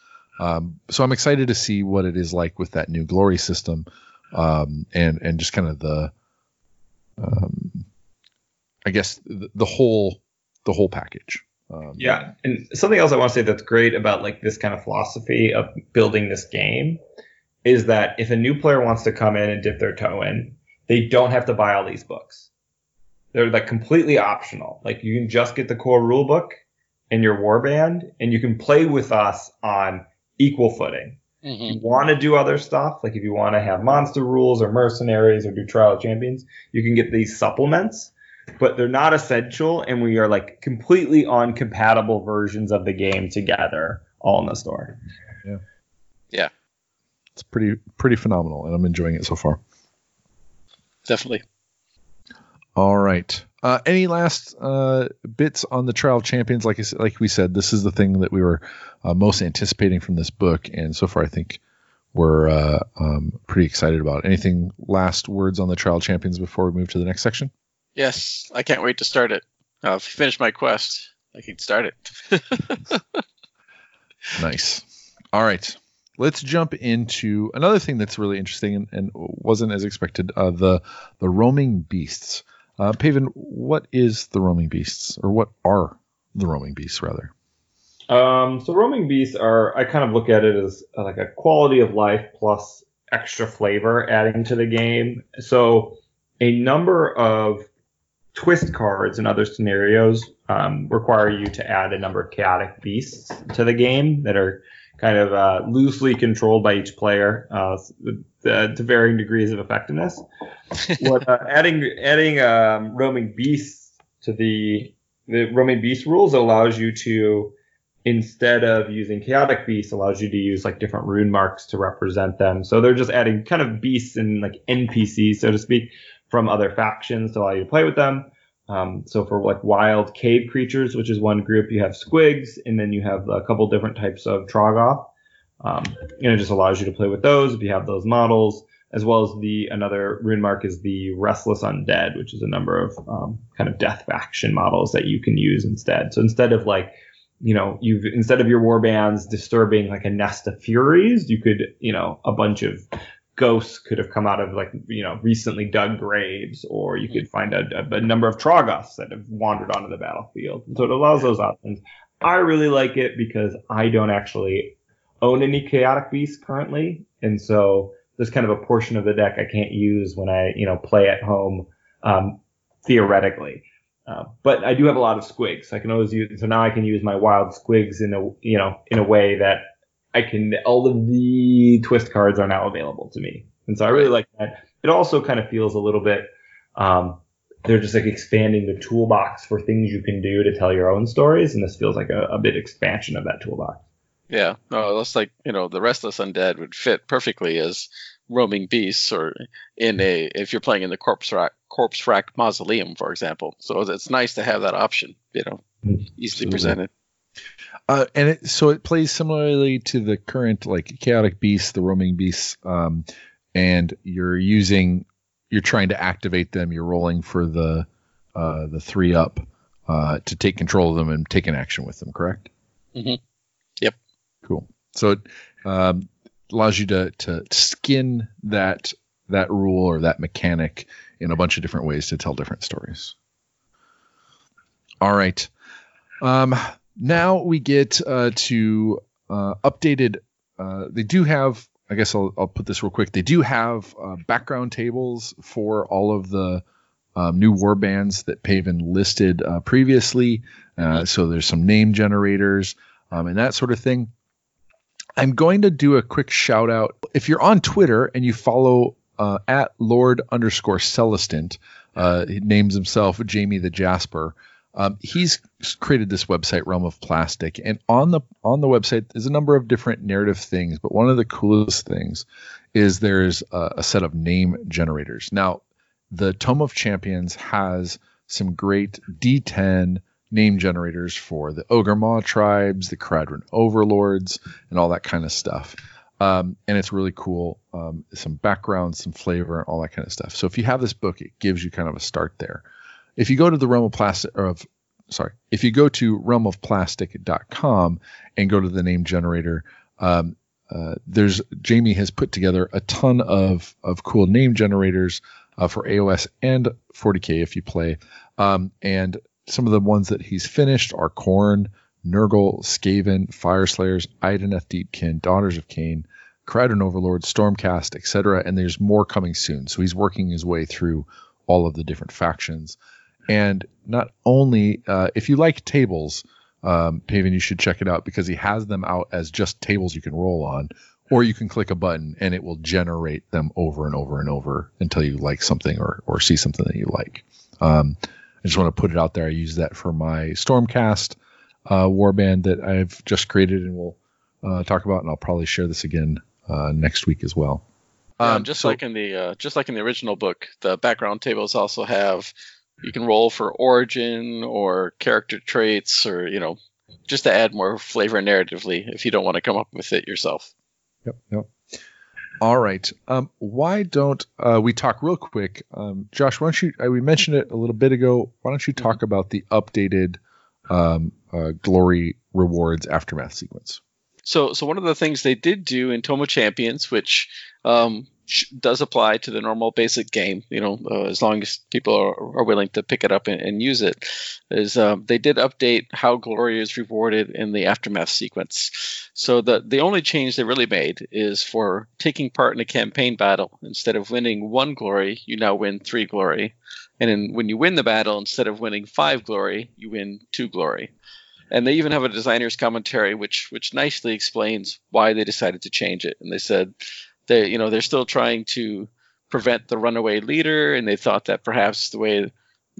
B: Um, so I'm excited to see what it is like with that new glory system, um, and and just kind of the, um, I guess the, the whole the whole package. Um,
D: Yeah, and something else I want to say that's great about like this kind of philosophy of building this game is that if a new player wants to come in and dip their toe in, they don't have to buy all these books. They're like completely optional. Like you can just get the core rule book and your warband, and you can play with us on equal footing. If
C: Mhm.
D: you want to do other stuff, like if you want to have monster rules or mercenaries or do trial of champions, you can get these supplements, but they're not essential. And we are like completely on compatible versions of the game together all in the store.
B: Yeah, yeah, it's pretty pretty phenomenal, and I'm enjoying it so far.
C: Definitely.
B: All right. Uh, any last uh, bits on the Trial of Champions? Like I said, like we said, this is the thing that we were uh, most anticipating from this book, and so far I think we're uh, um, pretty excited about. It. Anything last words on the Trial Champions before we move to the next section?
C: Yes, I can't wait to start it. Uh, if you finish my quest, I can start it.
B: Nice. All right. Let's jump into another thing that's really interesting and, and wasn't as expected. Uh, the the roaming beasts. Uh, Paven, what is the roaming beasts, or what are the roaming beasts rather?
D: Um, so roaming beasts are I kind of look at it as uh, like a quality of life plus extra flavor adding to the game. So a number of twist cards and other scenarios um, require you to add a number of chaotic beasts to the game that are kind of uh, loosely controlled by each player uh, uh, to varying degrees of effectiveness. what uh, adding adding um, roaming beasts to the the roaming beast rules allows you to instead of using chaotic beasts allows you to use like different rune marks to represent them. So they're just adding kind of beasts and like npcs so to speak from other factions to allow you to play with them. Um, so for like wild cave creatures which is one group you have squigs and then you have a couple different types of troggoth. Um, and it just allows you to play with those if you have those models as well as the another rune mark is the restless undead which is a number of um, kind of death faction models that you can use instead. So instead of like you know, you've instead of your war bands disturbing like a nest of furies, you could, you know, a bunch of ghosts could have come out of like, you know, recently dug graves, or you could find a, a, a number of Troggoths that have wandered onto the battlefield. And so it allows those options. I really like it because I don't actually own any chaotic beasts currently, and so there's kind of a portion of the deck I can't use when I, you know, play at home, um, theoretically. Uh, but I do have a lot of squigs. I can always use so now I can use my wild squigs in a you know in a way that I can all of the twist cards are now available to me, and so I really like that. It also kind of feels a little bit um, they're just like expanding the toolbox for things you can do to tell your own stories, and this feels like a, a bit expansion of that toolbox.
C: Yeah, no, that's like you know the restless undead would fit perfectly as roaming beasts, or in a if you're playing in the corpse rack corpse rack mausoleum, for example. So it's nice to have that option, you know, easily
D: Absolutely.
C: presented.
B: Uh, and it, so it plays similarly to the current like chaotic beasts, the roaming beasts, um, and you're using, you're trying to activate them. You're rolling for the uh, the three up uh, to take control of them and take an action with them. Correct?
C: Mhm. Yep.
B: Cool. So it um, allows you to to skin that that rule or that mechanic in a bunch of different ways to tell different stories. All right. Um, now we get uh, to uh, updated. Uh, they do have. I guess I'll, I'll put this real quick. They do have uh, background tables for all of the um, new war bands that Paven listed uh, previously. Uh, so there's some name generators um, and that sort of thing. I'm going to do a quick shout out. If you're on Twitter and you follow uh, at Lord underscore Celestant, uh, he names himself Jamie the Jasper. Um, he's created this website, Realm of Plastic, and on the on the website there's a number of different narrative things. But one of the coolest things is there's a, a set of name generators. Now, the Tome of Champions has some great D10 name generators for the Ogor Mawtribes, the Kharadron overlords, and all that kind of stuff. Um, and it's really cool. Um, some background, some flavor, all that kind of stuff. So if you have this book, it gives you kind of a start there. If you go to the realm of plastic, of sorry, if you go to realmofplastic.com and go to the name generator, um, uh, there's Jamie has put together a ton of of cool name generators uh, for AOS and 40k if you play. Um, and some of the ones that he's finished are Khorne, Nurgle, Skaven, Fire Slayers, Idoneth Deepkin, Daughters of Khaine, Kharadron Overlord, Stormcast, etc. And there's more coming soon. So he's working his way through all of the different factions. And not only, uh, if you like tables, um, Paven, you should check it out because he has them out as just tables you can roll on, or you can click a button and it will generate them over and over and over until you like something or, or see something that you like. Um, I just want to put it out there. I use that for my Stormcast uh, warband that I've just created and we'll uh, talk about, and I'll probably share this again uh, next week as well.
C: Yeah,
B: Um,
C: just
B: so-
C: like in the uh, just like in the original book, the background tables also have you can roll for origin or character traits or you know just to add more flavor narratively if you don't want to come up with it yourself.
B: Yep. Yep. All right. Um, why don't uh, we talk real quick, um, Josh? Why don't you? Uh, we mentioned it a little bit ago. Why don't you talk about the updated um, uh, glory rewards aftermath sequence?
C: So, so one of the things they did do in Tome of Champions, which um, does apply to the normal basic game, you know, uh, as long as people are, are willing to pick it up and, and use it, is um, they did update how glory is rewarded in the aftermath sequence. So the the only change they really made is for taking part in a campaign battle. Instead of winning one glory, you now win three glory, and then when you win the battle, instead of winning five glory, you win two glory and they even have a designer's commentary which which nicely explains why they decided to change it. And they said they you know they're still trying to prevent the runaway leader. And they thought that perhaps the way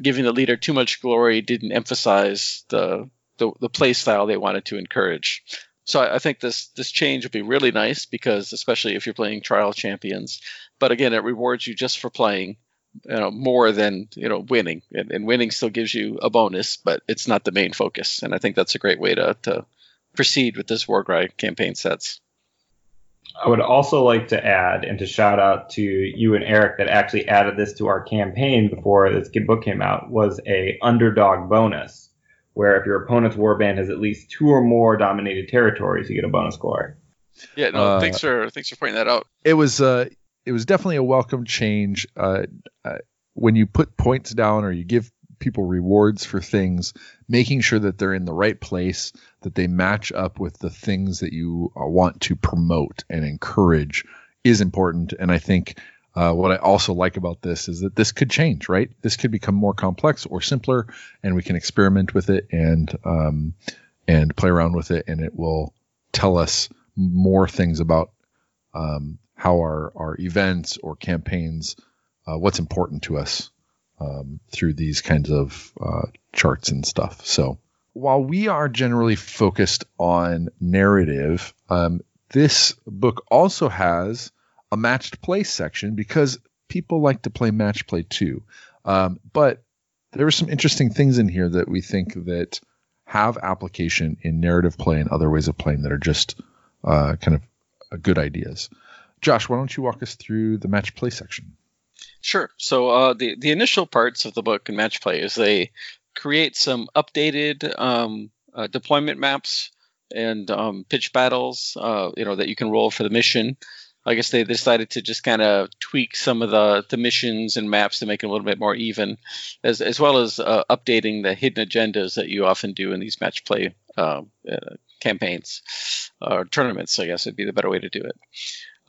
C: giving the leader too much glory didn't emphasize the the, the play style they wanted to encourage. So I, I think this this change would be really nice because especially if you're playing trial champions but again it rewards you just for playing you know more than you know winning. And, and winning still gives you a bonus but it's not the main focus. And i think that's a great way to, to proceed with this warcry campaign sets.
D: I would also like to add and to shout out to you and Eric that actually added this to our campaign before this book came out was a underdog bonus, where if your opponent's warband has at least two or more dominated territories, you get a bonus score.
C: Yeah no
B: Uh,
C: thanks for thanks for pointing that out.
B: It was uh, it was definitely a welcome change. Uh, uh, when you put points down or you give people rewards for things, making sure that they're in the right place, that they match up with the things that you uh, want to promote and encourage is important. And I think uh, what I also like about this is that this could change, right? This could become more complex or simpler, and we can experiment with it and um, and play around with it, and it will tell us more things about um, how our, our events or campaigns, uh, what's important to us um, through these kinds of uh, charts and stuff. So while we are generally focused on narrative, um, this book also has a matched play section because people like to play match play too. Um, but there are some interesting things in here that we think that have application in narrative play and other ways of playing that are just uh, kind of uh, good ideas. Josh, why don't you walk us through the match play section?
C: Sure. So uh, the the initial parts of the book in Match Play is they create some updated um, uh, deployment maps and um, pitch battles. Uh, you know that you can roll for the mission. I guess they decided to just kind of tweak some of the, the missions and maps to make it a little bit more even, as as well as uh, updating the hidden agendas that you often do in these match play uh, uh, campaigns or tournaments. I guess would be the better way to do it.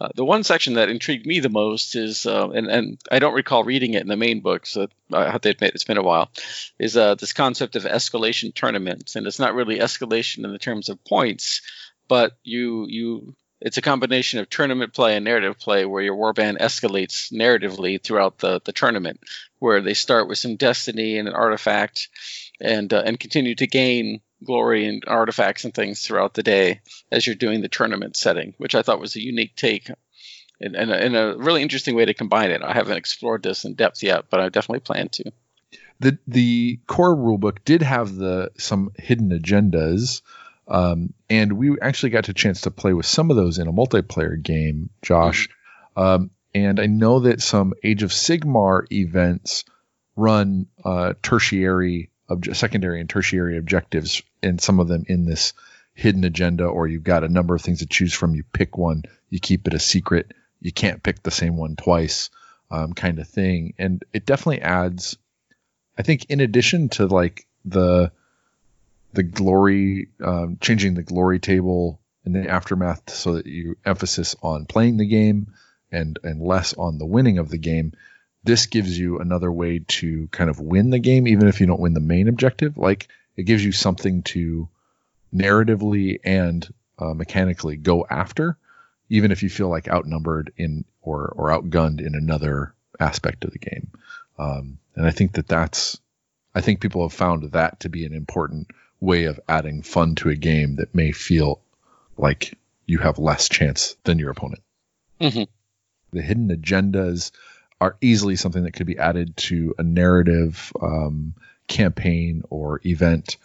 C: Uh, the one section that intrigued me the most is, uh, and, and I don't recall reading it in the main book, so I have to admit it's been a while, is uh, this concept of escalation tournaments. And it's not really escalation in the terms of points, but you you it's a combination of tournament play and narrative play where your warband escalates narratively throughout the, the tournament, where they start with some destiny and an artifact and uh, and continue to gain glory and artifacts and things throughout the day as you're doing the tournament setting, which I thought was a unique take and, and, a, and a really interesting way to combine it. I haven't explored this in depth yet, but I definitely plan to.
B: The the core rulebook did have the some hidden agendas, um, and we actually got a chance to play with some of those in a multiplayer game, Josh. Um, and I know that some Age of Sigmar events run uh, tertiary, obje- secondary, and tertiary objectives, and some of them in this hidden agenda, or you've got a number of things to choose from. You pick one, you keep it a secret. You can't pick the same one twice, um, kind of thing. And it definitely adds, I think, in addition to like the the glory, um, changing the glory table in the aftermath so that you emphasis on playing the game and and less on the winning of the game. This gives you another way to kind of win the game, even if you don't win the main objective. Like it gives you something to narratively and uh, mechanically go after, even if you feel like outnumbered in or or outgunned in another aspect of the game. Um, and I think that that's, I think people have found that to be an important way of adding fun to a game that may feel like you have less chance than your opponent.
C: Mhm.
B: The hidden agendas are easily something that could be added to a narrative um, campaign or event.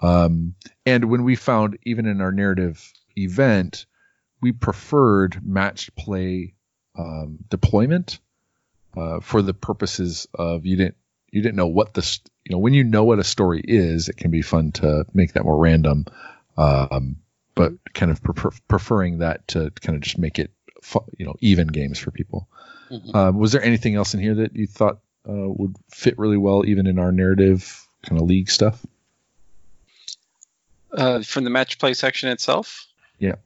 B: Um, and when we found, even in our narrative event, we preferred matched play um, deployment uh, for the purposes of you didn't you didn't know what this you know when you know what a story is, it can be fun to make that more random. Um, but kind of prefer, preferring that to kind of just make it you know even games for people.
C: Mhm.
B: Um, was there anything else in here that you thought uh, would fit really well, even in our narrative kind of league stuff?
C: Uh, from the match play section itself.
B: Yeah.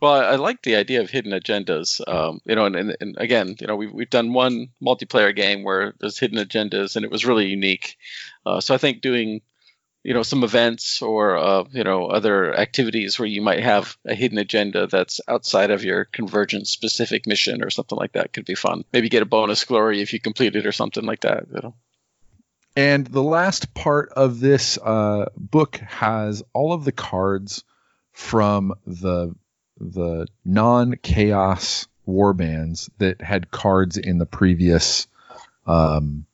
C: Well, I, I like the idea of hidden agendas. Um, you know, and, and, and again, you know, we've we've done one multiplayer game where there's hidden agendas, and it was really unique. Uh, so I think doing, you know, some events or uh, you know other activities where you might have a hidden agenda that's outside of your convergence specific mission or something like that could be fun. Maybe get a bonus glory if you complete it or something like that. You know.
B: And the last part of this uh, book has all of the cards from the the non chaos war bands that had cards in the previous um,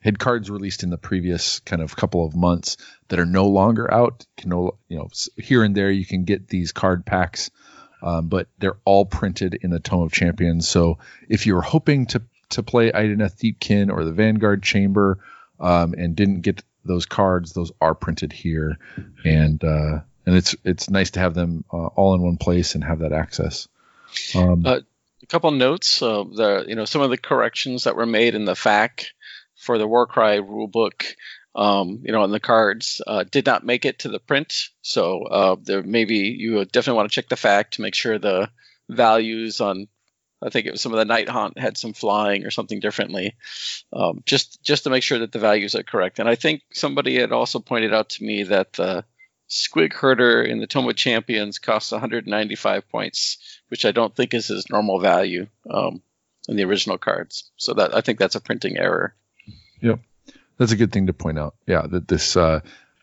B: had cards released in the previous kind of couple of months that are no longer out. Can no, you know here and there you can get these card packs, um, but they're all printed in the Tome of Champions. So if you're hoping to to play Idoneth Deepkin or the Vanguard Chamber um, and didn't get those cards, those are printed here, and uh, and it's it's nice to have them uh, all in one place and have that access. Um,
C: Uh, a couple notes. Uh, the you know some of the corrections that were made in the FAQ for the Warcry rulebook, um, you know, on the cards uh, did not make it to the print. So uh, there maybe you definitely want to check the fact to make sure the values on. I think it was some of the Nighthaunt had some flying or something differently, um, just just to make sure that the values are correct. And I think somebody had also pointed out to me that the Squig Herder in the Tome of Champions costs 195 points which I don't think is his normal value um, in the original cards. So that I think that's a printing error.
B: That's a good thing to point out. Yeah, that this uh,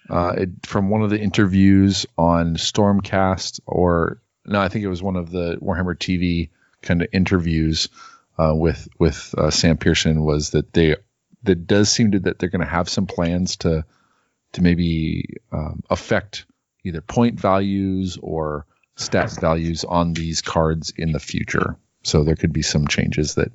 B: uh, it, from one of the interviews on Stormcast, or no, I think it was one of the Warhammer TV kind of interviews uh, with with uh, Sam Pearson was that they that does seem to that they're going to have some plans to to maybe um, affect either point values or stat values on these cards in the future. So there could be some changes that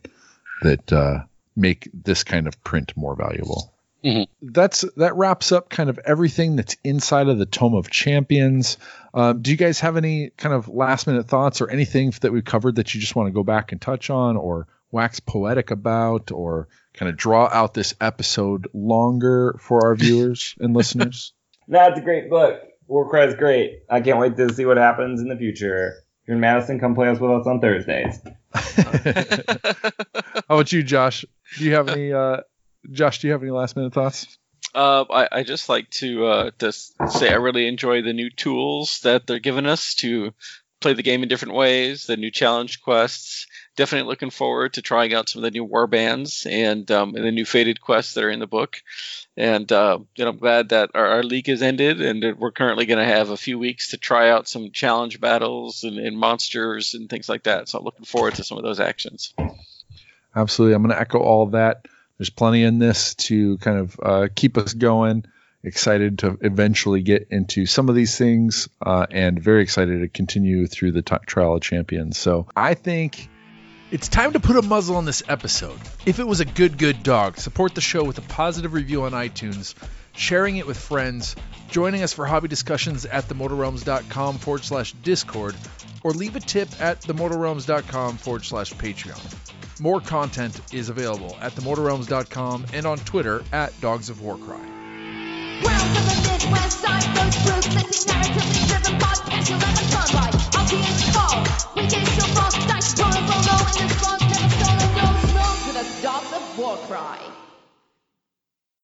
B: that uh, make this kind of print more valuable.
C: Mhm.
B: That's that wraps up kind of everything that's inside of the Tome of Champions. Um, do you guys have any kind of last minute thoughts or anything that we've covered that you just want to go back and touch on or wax poetic about or kind of draw out this episode longer for our viewers and listeners?
D: That's a great book. Warcry is great. I can't wait to see what happens in the future. If you're in Madison, come play us with us on Thursdays.
B: How about you, Josh? Do you have any? Uh, Josh, do you have any last minute thoughts?
C: Uh, I, I just like to uh, just say I really enjoy the new tools that they're giving us to play the game in different ways. The new challenge quests. Definitely looking forward to trying out some of the new war bands and um, and the new fated quests that are in the book. And uh, you know, I'm glad that our, our league has ended, and that we're currently going to have a few weeks to try out some challenge battles and, and monsters and things like that. So I'm looking forward to some of those actions.
B: Absolutely. I'm going to echo all that. There's plenty in this to kind of uh, keep us going. Excited to eventually get into some of these things uh, and very excited to continue through the t- Trial of Champions. So I think it's time to put a muzzle on this episode. If it was a good, good dog, support the show with a positive review on iTunes, sharing it with friends, joining us for hobby discussions at themortalrealms.com forward slash Discord, or leave a tip at themortalrealms.com forward slash Patreon. More content is available at themortalrealms.com and on Twitter at Dogs of Warcry.
A: Dogs of Warcry.